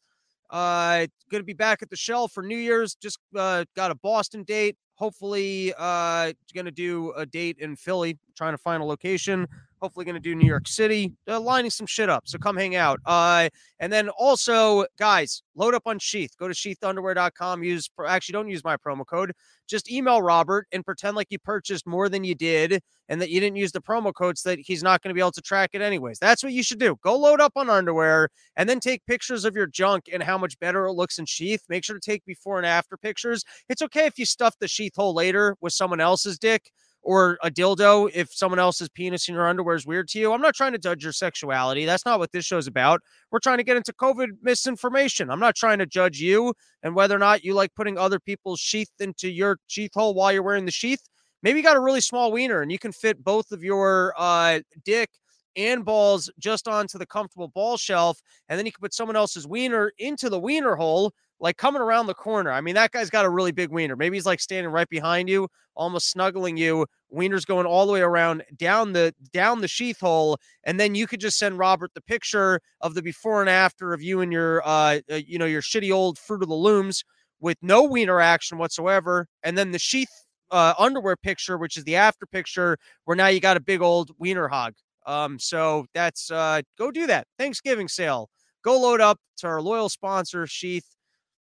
Uh, going to be back at the shell for New Year's. Just uh, got a Boston date. Hopefully, uh, going to do a date in Philly. Trying to find a location. Hopefully, going to do New York City, uh, lining some shit up. So come hang out. Uh, and then also, guys, load up on Sheath. Go to sheathunderwear.com. Use actually don't use my promo code. Just email Robert and pretend like you purchased more than you did, and that you didn't use the promo code, so that he's not going to be able to track it anyways. That's what you should do. Go load up on underwear, and then take pictures of your junk and how much better it looks in Sheath. Make sure to take before and after pictures. It's okay if you stuff the Sheath hole later with someone else's dick or a dildo if someone else's penis in your underwear is weird to you. I'm not trying to judge your sexuality. That's not what this show's about. We're trying to get into COVID misinformation. I'm not trying to judge you and whether or not you like putting other people's sheath into your sheath hole while you're wearing the sheath. Maybe you got a really small wiener and you can fit both of your uh, dick and balls just onto the comfortable ball shelf, and then you can put someone else's wiener into the wiener hole like coming around the corner. I mean, that guy's got a really big wiener. Maybe he's like standing right behind you, almost snuggling you. Wiener's going all the way around down the down the sheath hole, and then you could just send Robert the picture of the before and after of you and your uh, uh you know your shitty old fruit of the looms with no wiener action whatsoever, and then the sheath uh, underwear picture, which is the after picture, where now you got a big old wiener hog. Um, so that's uh, go do that Thanksgiving sale. Go load up to our loyal sponsor Sheath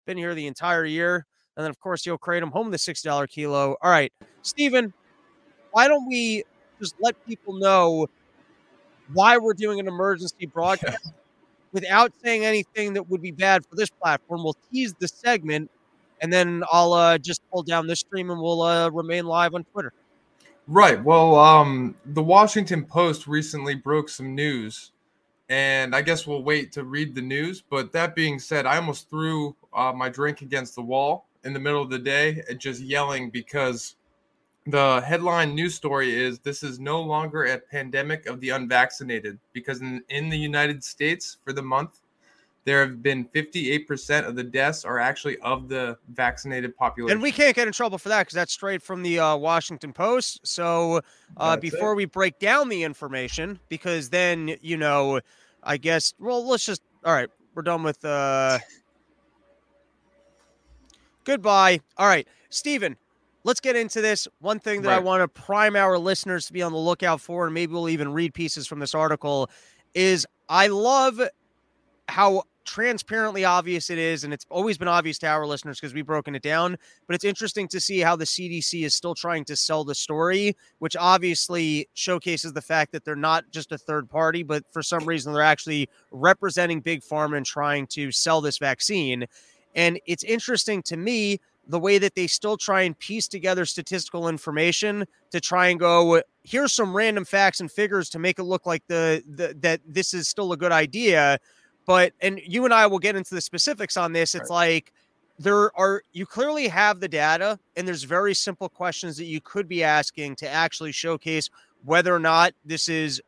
been here the entire year. And then, of course, Yo Kratom, home the $6 kilo. All right, Stephen, why don't we just let people know why we're doing an emergency broadcast without saying anything that would be bad for this platform? We'll tease the segment, and then I'll uh, just pull down this stream and we'll uh, remain live on Twitter. Right. Well, um, the Washington Post recently broke some news and I guess we'll wait to read the news. But that being said, I almost threw uh, my drink against the wall in the middle of the day, and just yelling because the headline news story is this is no longer a pandemic of the unvaccinated because in, in the United States for the month there have been 58% of the deaths are actually of the vaccinated population. And we can't get in trouble for that because that's straight from the uh, Washington Post. So uh, before it. we break down the information, because then, you know, I guess, well, let's just, all right, we're done with, uh, goodbye. All right, Stephen, let's get into this. One thing that right. I want to prime our listeners to be on the lookout for, and maybe we'll even read pieces from this article, is I love how transparently obvious it is, and it's always been obvious to our listeners because we've broken it down. But it's interesting to see how the CDC is still trying to sell the story, which obviously showcases the fact that they're not just a third party, but for some reason they're actually representing Big Pharma and trying to sell this vaccine. And it's interesting to me the way that they still try and piece together statistical information to try and go here's some random facts and figures to make it look like the, the that this is still a good idea but and you and I will get into the specifics on this. It's right. like there are you clearly have the data and there's very simple questions that you could be asking to actually showcase whether or not this is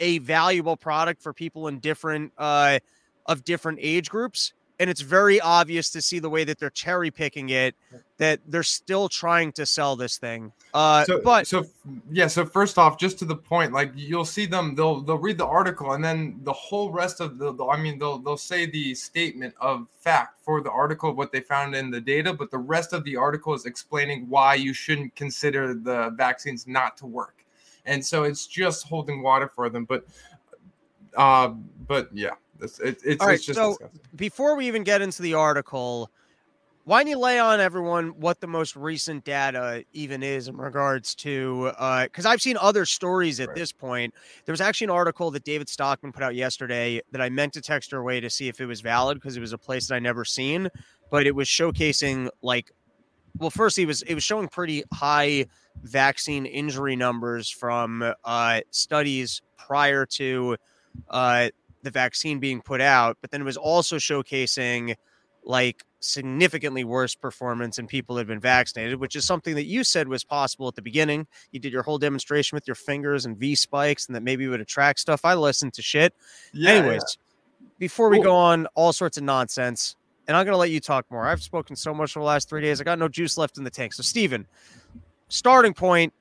a valuable product for people in different uh of different age groups and it's very obvious to see the way that they're cherry picking it that they're still trying to sell this thing uh so, but so yeah so first off just to the point like you'll see them they'll they'll read the article and then the whole rest of the, the i mean they'll they'll say the statement of fact for the article what they found in the data but the rest of the article is explaining why you shouldn't consider the vaccines not to work. And so it's just holding water for them but uh but yeah it's, it, it's, All right, it's just so disgusting. before we even get into the article, why don't you lay on everyone what the most recent data even is in regards to because uh, I've seen other stories at right. this point. There was actually an article that David Stockman put out yesterday that I meant to text her away to see if it was valid because it was a place that I never seen, but it was showcasing like well, first he was it was showing pretty high vaccine injury numbers from uh, studies prior to uh, the vaccine being put out, but then it was also showcasing like significantly worse performance in people that had been vaccinated, which is something that you said was possible at the beginning. You did your whole demonstration with your fingers and V spikes, and that maybe would attract stuff. I listened to shit. Yeah, Anyways, yeah. before we cool. go on, all sorts of nonsense, and I'm going to let you talk more. I've spoken so much for the last three days. I got no juice left in the tank. So, Stephen, starting point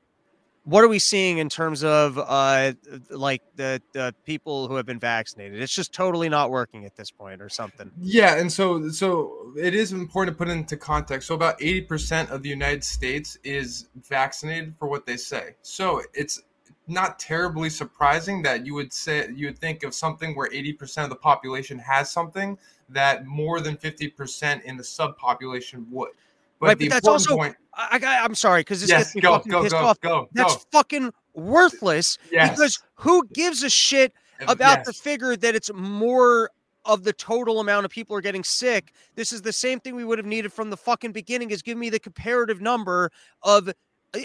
what are we seeing in terms of uh like the the people who have been vaccinated? It's just totally not working at this point or something. Yeah and so so it is important to put into context. So about 80% of the united states is vaccinated for what they say. So it's not terribly surprising that you would say you would think of something where 80% of the population has something that more than 50% in the subpopulation would. But right, but that's also point, I, I am sorry because this yes, gets me go, fucking go, pissed go, off. Go, that's fucking worthless yes. because who gives a shit about yes. the figure that it's more of the total amount of people are getting sick. This is the same thing we would have needed from the fucking beginning is give me the comparative number of Uh,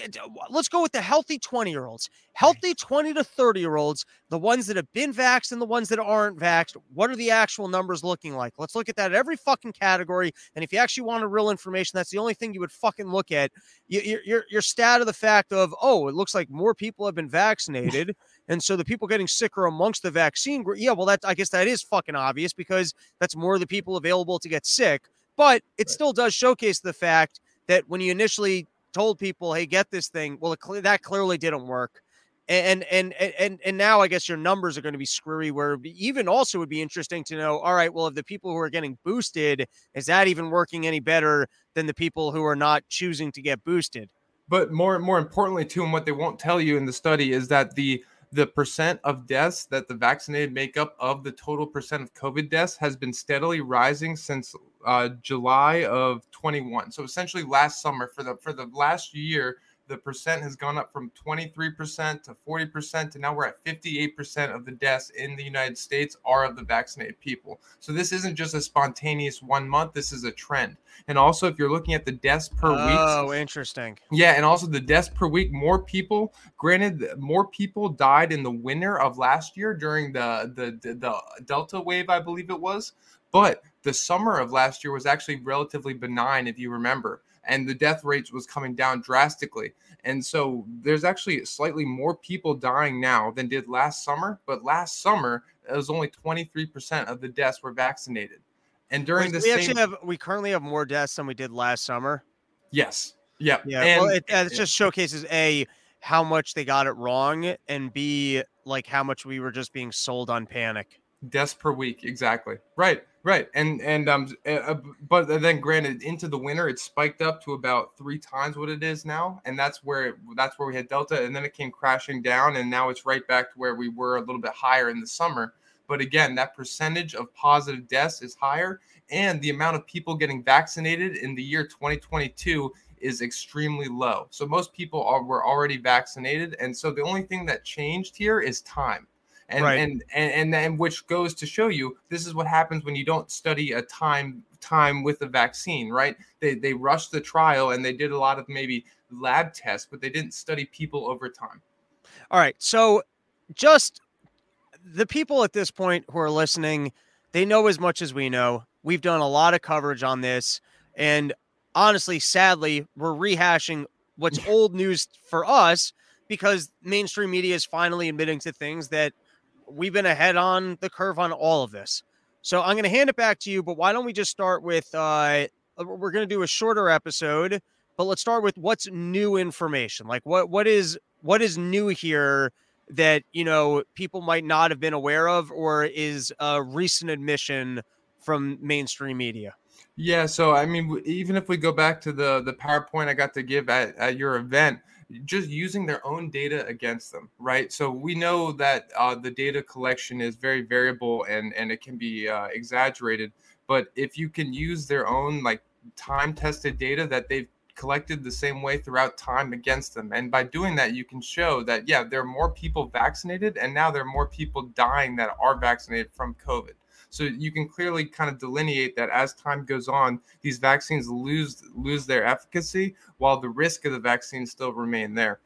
let's go with the healthy 20 year olds healthy 20 to 30 year olds the ones that have been vaxxed and the ones that aren't vaxxed what are the actual numbers looking like? Let's look at that at every fucking category and if you actually want a real information that's the only thing you would fucking look at. Your, your, your stat of the fact of oh it looks like more people have been vaccinated and so the people getting sicker amongst the vaccine group yeah well that i guess that is fucking obvious because that's more of the people available to get sick but it right. still does showcase the fact that when you initially told people, "Hey, get this thing." Well, it, that clearly didn't work. And and and and now I guess your numbers are going to be screwy. Where even also would be interesting to know. All right, well, if the people who are getting boosted is that even working any better than the people who are not choosing to get boosted? But more more importantly, too, and what they won't tell you in the study is that the the percent of deaths that the vaccinated make up of the total percent of COVID deaths has been steadily rising since uh, July of 21. So essentially, last summer for the for the last year, the percent has gone up from 23% to 40%, and now we're at 58% of the deaths in the United States are of the vaccinated people. So this isn't just a spontaneous one month, this is a trend. And also, if you're looking at the deaths per oh, week. Oh, interesting. Yeah, and also the deaths per week, more people, granted, more people died in the winter of last year during the, the, the, the Delta wave, I believe it was. But the summer of last year was actually relatively benign, if you remember and the death rates was coming down drastically. And so there's actually slightly more people dying now than did last summer. But last summer, it was only 23% of the deaths were vaccinated. And during the we same, actually have we currently have more deaths than we did last summer. Yes. Yeah. Yeah. And, well, it, it just showcases a how much they got it wrong, and b like how much we were just being sold on panic. Deaths per week, exactly. Right. Right, and and um, but then granted, into the winter, it spiked up to about three times what it is now, and that's where it, that's where we had Delta, and then it came crashing down, and now it's right back to where we were a little bit higher in the summer. But again, that percentage of positive deaths is higher, and the amount of people getting vaccinated in the year 2022 is extremely low. So most people are were already vaccinated, and so the only thing that changed here is time and, right. and and and then which goes to show you this is what happens when you don't study a time time with the vaccine right? They they rushed the trial and they did a lot of maybe lab tests but they didn't study people over time. All right so just the people at this point who are listening they know as much as we know. We've done a lot of coverage on this and honestly sadly we're rehashing what's old news for us because mainstream media is finally admitting to things that we've been ahead on the curve on all of this. So I'm going to hand it back to you, but why don't we just start with uh, uh we're going to do a shorter episode, but let's start with what's new information. Like what what is what is new here that, you know, people might not have been aware of or is a recent admission from mainstream media? Yeah, so I mean even if we go back to the the PowerPoint I got to give at, at your event, just using their own data against them, right? So we know that uh, the data collection is very variable and and it can be uh, exaggerated. But if you can use their own like time tested data that they've collected the same way throughout time against them, and by doing that, you can show that yeah, there are more people vaccinated, and now there are more people dying that are vaccinated from COVID. So you can clearly kind of delineate that as time goes on, these vaccines lose lose their efficacy while the risk of the vaccine still remain there.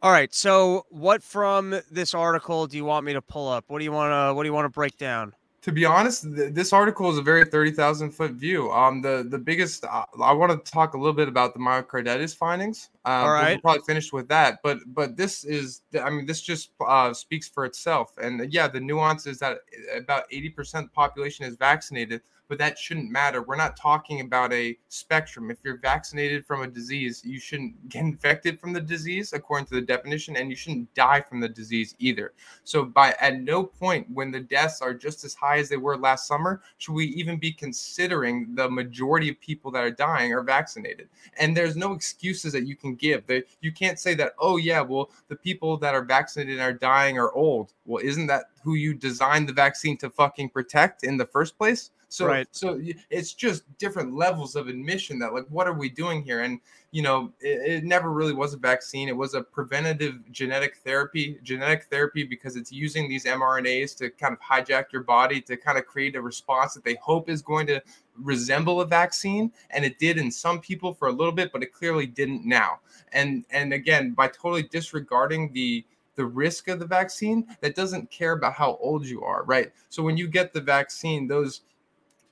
All right. So what from this article do you want me to pull up? What do you want to what do you want to break down? To be honest, th- this article is a very thirty thousand foot view. Um, the the biggest uh, I want to talk a little bit about the myocarditis findings. Um, All right, we'll probably finished with that, but but this is I mean this just uh, speaks for itself. And yeah, the nuance is that about eighty percent of the population is vaccinated, but that shouldn't matter. We're not talking about a spectrum. If you're vaccinated from a disease, you shouldn't get infected from the disease according to the definition, and you shouldn't die from the disease either. So, by at no point when the deaths are just as high as they were last summer, should we even be considering the majority of people that are dying are vaccinated. And there's no excuses that you can give. That you can't say that, oh yeah, well, the people that are vaccinated and are dying are old. Well, isn't that who you designed the vaccine to fucking protect in the first place? So, right. so it's just different levels of admission that like, what are we doing here? And you know, it, it, never really was a vaccine. It was a preventative genetic therapy, genetic therapy because it's using these mRNAs to kind of hijack your body to kind of create a response that they hope is going to resemble a vaccine. And it did in some people for a little bit, but it clearly didn't now. And and again, by totally disregarding the the risk of the vaccine, that doesn't care about how old you are, right? So when you get the vaccine, those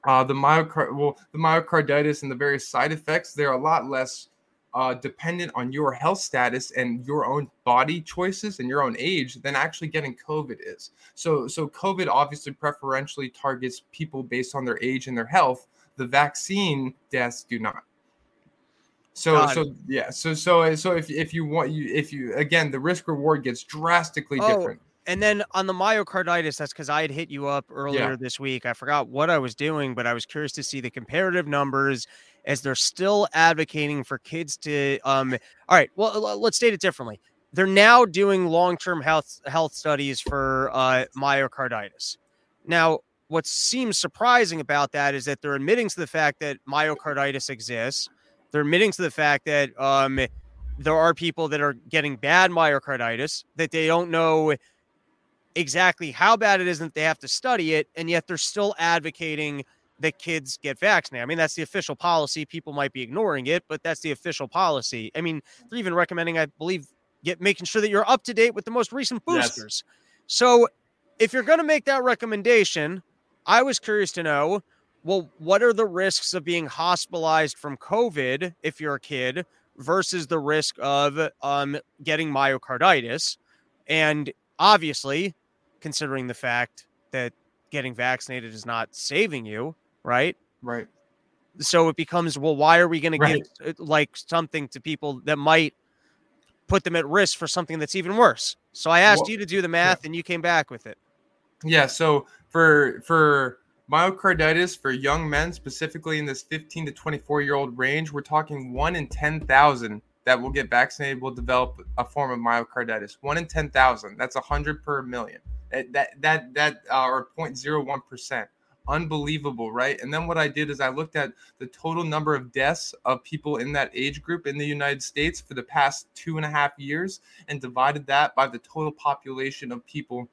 uh, the myocard well, the myocarditis and the various side effects, they're a lot less uh, dependent on your health status and your own body choices and your own age than actually getting COVID is. So, so COVID obviously preferentially targets people based on their age and their health. The vaccine deaths do not. So, God. so yeah, so so so if if you want you if you again the risk reward gets drastically oh, different. And then on the myocarditis, that's because I had hit you up earlier yeah. this week. I forgot what I was doing, but I was curious to see the comparative numbers as they're still advocating for kids to. Um, all right, well, let's state it differently. They're now doing long-term health health studies for uh, myocarditis. Now, what seems surprising about that is that they're admitting to the fact that myocarditis exists. They're admitting to the fact that um, there are people that are getting bad myocarditis that they don't know exactly how bad it is that they have to study it, and yet they're still advocating that kids get vaccinated. I mean, that's the official policy. People might be ignoring it, but that's the official policy. I mean, they're even recommending, I believe, get making sure that you're up to date with the most recent boosters. Yes. So, if you're going to make that recommendation, I was curious to know, well, what are the risks of being hospitalized from COVID if you're a kid versus the risk of um, getting myocarditis? And obviously, considering the fact that getting vaccinated is not saving you, right? Right. So it becomes, well, why are we going right. to give like something to people that might put them at risk for something that's even worse? So I asked well, you to do the math, yeah. and you came back with it. Yeah. So for for myocarditis for young men, specifically in this 15 to 24 year old range, we're talking one in 10,000 that will get vaccinated will develop a form of myocarditis. One in 10,000. That's 100 per million. That that that, that uh, or 0.01 percent. Unbelievable, right? And then what I did is I looked at the total number of deaths of people in that age group in the United States for the past two and a half years, and divided that by the total population of people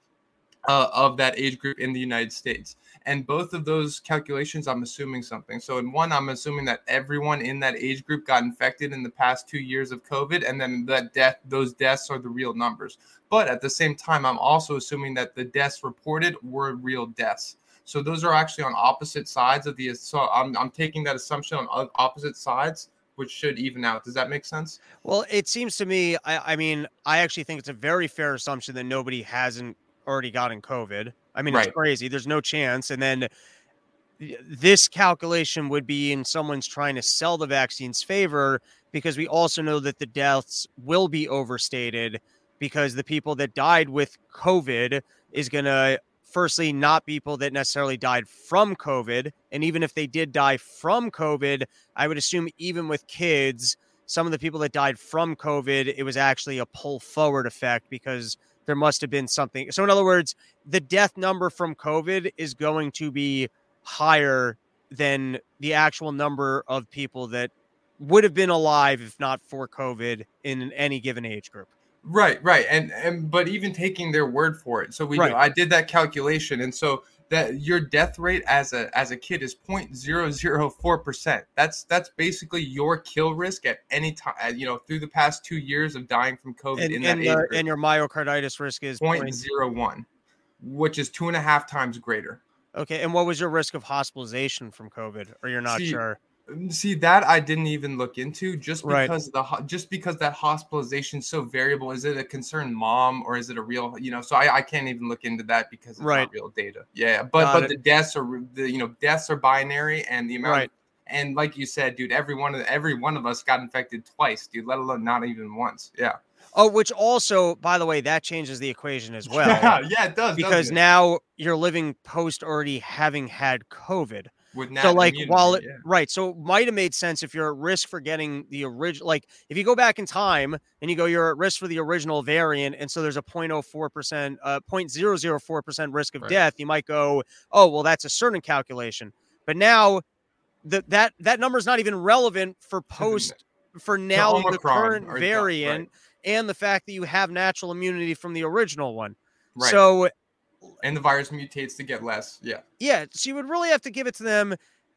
uh, of that age group in the United States. And both of those calculations, I'm assuming something. So in one, I'm assuming that everyone in that age group got infected in the past two years of COVID, and then that death, those deaths are the real numbers. But at the same time, I'm also assuming that the deaths reported were real deaths. So those are actually on opposite sides of the. So I'm, I'm taking that assumption on opposite sides which should even out. Does that make sense? Well, it seems to me. I, I, mean, I actually think it's a very fair assumption that nobody hasn't already gotten COVID. I mean, right. it's crazy. There's no chance. And then this calculation would be in someone's trying to sell the vaccine's favor because we also know that the deaths will be overstated because the people that died with COVID is going to firstly not people that necessarily died from COVID. And even if they did die from COVID, I would assume even with kids, some of the people that died from COVID, it was actually a pull forward effect because there must have been something. So, in other words, the death number from COVID is going to be higher than the actual number of people that would have been alive if not for COVID in any given age group. Right, right, and and but even taking their word for it, so we right. I did that calculation, and so that your death rate as a as a kid is 0.004 percent. That's that's basically your kill risk at any time. You know, through the past two years of dying from COVID and, in and, uh, that and your myocarditis risk is 0.01, which is two and a half times greater. Okay, and what was your risk of hospitalization from COVID? Or you're not See, sure? See that I didn't even look into just Right. because the just because that hospitalization is so variable. Is it a concerned mom or is it a real? You know, so I, I can't even look into that because it's Right. not real data. Yeah, but Got but it. the deaths are the you know deaths are binary and the amount. Right. and like you said, dude, every one of every one of us got infected twice, dude. Let alone not even once. Yeah. Oh, which also, by the way, that changes the equation as well. yeah, yeah, it does because it? now you're living post already having had COVID. With so like immunity, while it yeah. right, so it might have made sense if you're at risk for getting the original like if you go back in time and you go you're at risk for the original variant and so there's a 0.04% uh 0.004% risk of Right. death, you might go, "Oh, well that's a certain calculation." But now the, that that number is not even relevant for post for now the Omicron current or the- right. variant and the fact that you have natural immunity from the original one. right. So and the virus mutates to get less. Yeah. yeah, so you would really have to give it to them.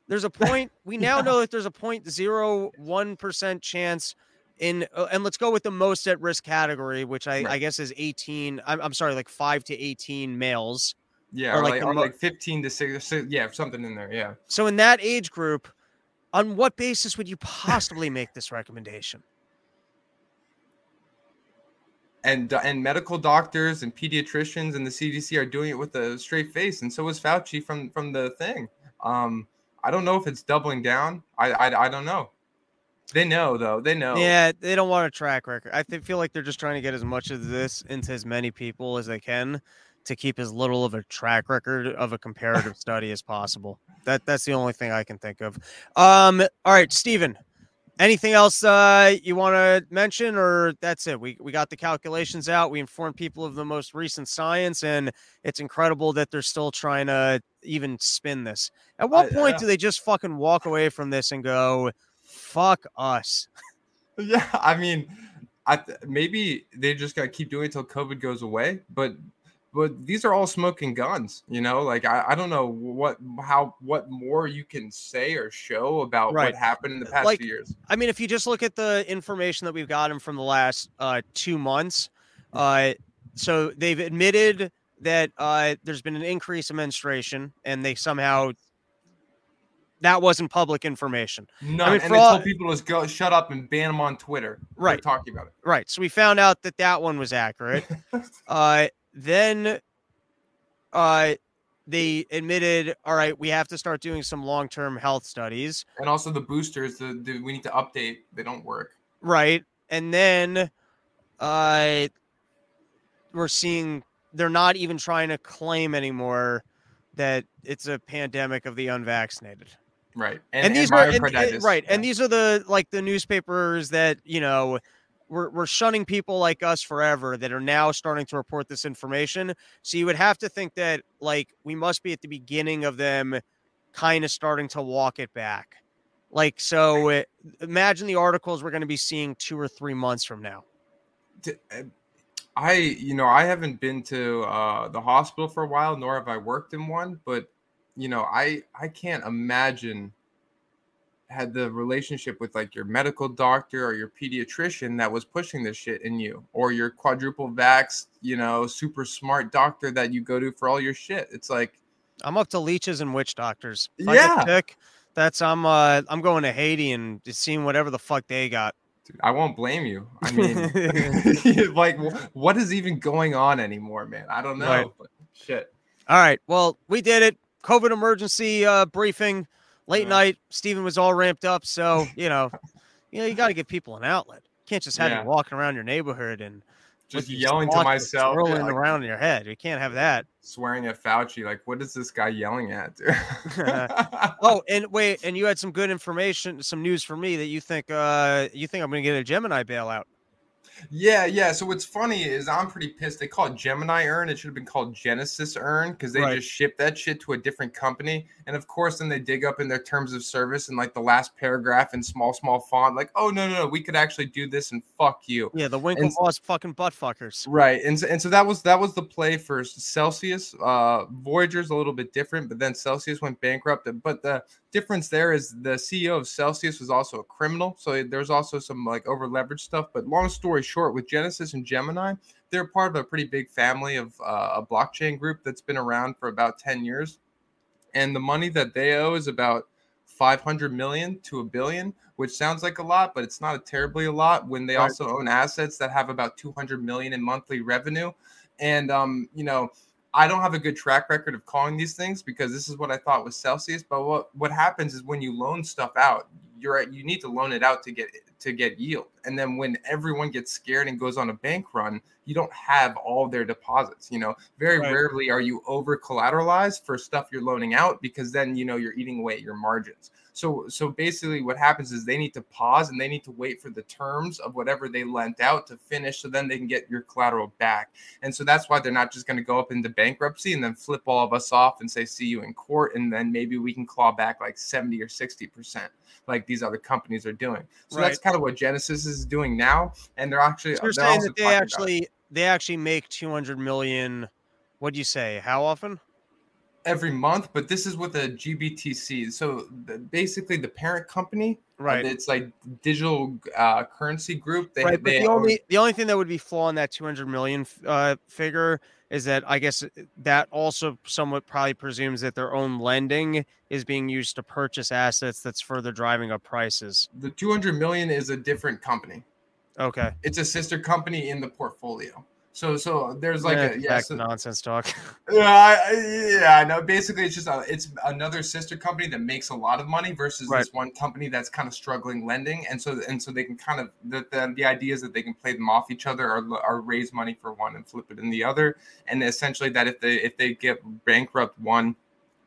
There's a point. We now Yeah. know that there's a point zero one percent chance in, uh, and let's go with the most at risk category, which I, I guess is 18. I'm, I'm sorry, like five to 18 males. Yeah, Or or, like like, or mo- like 15 to 6, si- yeah, something in there. Yeah. So in that age group, on what basis would you possibly make this recommendation? And uh, and medical doctors and pediatricians and the CDC are doing it with a straight face, and so is Fauci from from the thing. Um, I don't know if it's doubling down. I I, I don't know. They know though. They know. Yeah, they don't want a track record. I feel like they're just trying to get as much of this into as many people as they can to keep as little of a track record of a comparative study as possible. That that's the only thing I can think of. Um, all right, Stephen. Anything else uh, you want to mention, or that's it? We we got the calculations out. We informed people of the most recent science, and it's incredible that they're still trying to even spin this. At what I- point uh, do they just fucking walk away from this and go, "Fuck us"? Yeah, I mean, I th- maybe they just got to keep doing it until COVID goes away. But but these are all smoking guns, you know. Like I, I don't know what how what more you can say or show about Right. what happened in the past Like, few years. I mean, if you just look at the information that we've gotten from the last uh, two months, uh, so they've admitted that uh, there's been an increase in menstruation, and they somehow that wasn't public information, None, mean, and for they all- told people to just go shut up and ban them on Twitter. Right. talking about it. right? So we found out that that one was accurate. uh, then uh, they admitted, all right, we have to start doing some long-term health studies. And also the boosters, the, the we need to update. They don't work. Right. And then uh we're seeing they're not even trying to claim anymore that it's a pandemic of the unvaccinated. Right. And, these are and- and- right. yeah. And these are the like the newspapers that, you know, we're, we're shunning people like us forever that are now starting to report this information. So you would have to think that like we must be at the beginning of them kind of starting to walk it back. Like so uh, imagine the articles we're going to be seeing 2 or 3 months from now. uh, I, you know, I haven't been to uh, the hospital for a while, nor have I worked in one. But you know, I I can't imagine had the relationship with like your medical doctor or your pediatrician that was pushing this shit in you, or your quadruple vax, you know, super smart doctor that you go to for all your shit. It's like, I'm up to leeches and witch doctors. If Yeah. sick, that's I'm uh I'm going to Haiti and just seeing whatever the fuck they got. dude, I won't blame you. I mean, like, what is even going on anymore, man? I don't know. Right. But shit. All right. Well, we did it. COVID emergency uh briefing. Late Yeah. night. Steven was all ramped up, so you know, you know, you got to give people an outlet. You can't just have Yeah. you walking around your neighborhood and Just yelling to myself, swirling like- around in your head. You can't have that. swearing at Fauci. Like, what is this guy yelling at? Dude? Oh, and wait, and you had some good information, some news for me that you think uh you think I'm gonna get a Gemini bailout. Yeah, yeah. So what's funny is I'm pretty pissed. They call it Gemini Earn. It should have been called Genesis Earn because they Right. just shipped that shit to a different company. And of course, then they dig up in their terms of service and like the last paragraph in small, small font, like, oh no, no, no, we could actually do this and fuck you. Yeah, the Winklevoss fucking butt fuckers. Right, and so, and so that was that was the play for Celsius. Uh, Voyager's a little bit different, but then Celsius went bankrupt. But the difference there is the CEO of Celsius was also a criminal, so there's also some like over leveraged stuff. But long story short, with Genesis and Gemini, they're part of a pretty big family of uh, a blockchain group that's been around for about ten years, and the money that they owe is about 500 million to a billion, which sounds like a lot, but it's not a terribly a lot when they Right. also own assets that have about 200 million in monthly revenue. And um, you know, I don't have a good track record of calling these things because this is what I thought was Celsius. But what what happens is when you loan stuff out, you're at, you need to loan it out to get to get yield. And then when everyone gets scared and goes on a bank run, you don't have all their deposits. You know, very Right. rarely are you over collateralized for stuff you're loaning out because then you know you're eating away at your margins. So so basically what happens is they need to pause and they need to wait for the terms of whatever they lent out to finish so then they can get your collateral back. And so that's why they're not just going to go up into bankruptcy and then flip all of us off and say see you in court and then maybe we can claw back like 70 or 60% like these other companies are doing. So that's kind of what Genesis is doing now and they're actually So you're they're saying that they actually they actually make 200 million. What do you say? How often? every month, but this is with a GBTC. So the, basically, the parent company, uh, Right. It's like digital uh, currency group. They, right, but they the own- only the only thing that would be flaw in that 200 million uh, figure is that I guess uh, that also somewhat probably presumes that their own lending is being used to purchase assets that's further driving up prices. the 200 million is a different company. Okay, It's a sister company in the portfolio. So so there's like Eh, a yeah, so- nonsense talk. yeah, I- I- yeah, no. Basically, it's just a, it's another sister company that makes a lot of money versus Right. this one company that's kind of struggling lending, and so and so they can kind of the the, the idea is that they can play them off each other or, or raise money for one and flip it in the other, and essentially that if they if they get bankrupt one,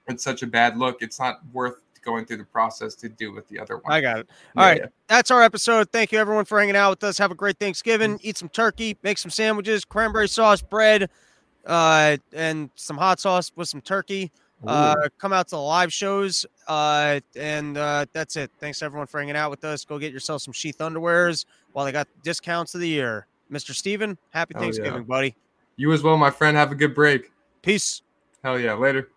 it's such a bad look. It's not worth going through the process to do with the other one. I got it. Yeah, All right. yeah. That's our episode. Thank you everyone for hanging out with us. Have a great Thanksgiving. Eat some turkey, make some sandwiches, cranberry sauce, bread, uh, and some hot sauce with some turkey. Uh, come out to the live shows. Uh, and uh, that's it. Thanks everyone for hanging out with us. Go get yourself some sheath underwears while they got discounts of the year. Mr. Steven, happy Hell yeah. Thanksgiving, buddy. You as well, my friend. Have a good break. Peace. Hell yeah. Later.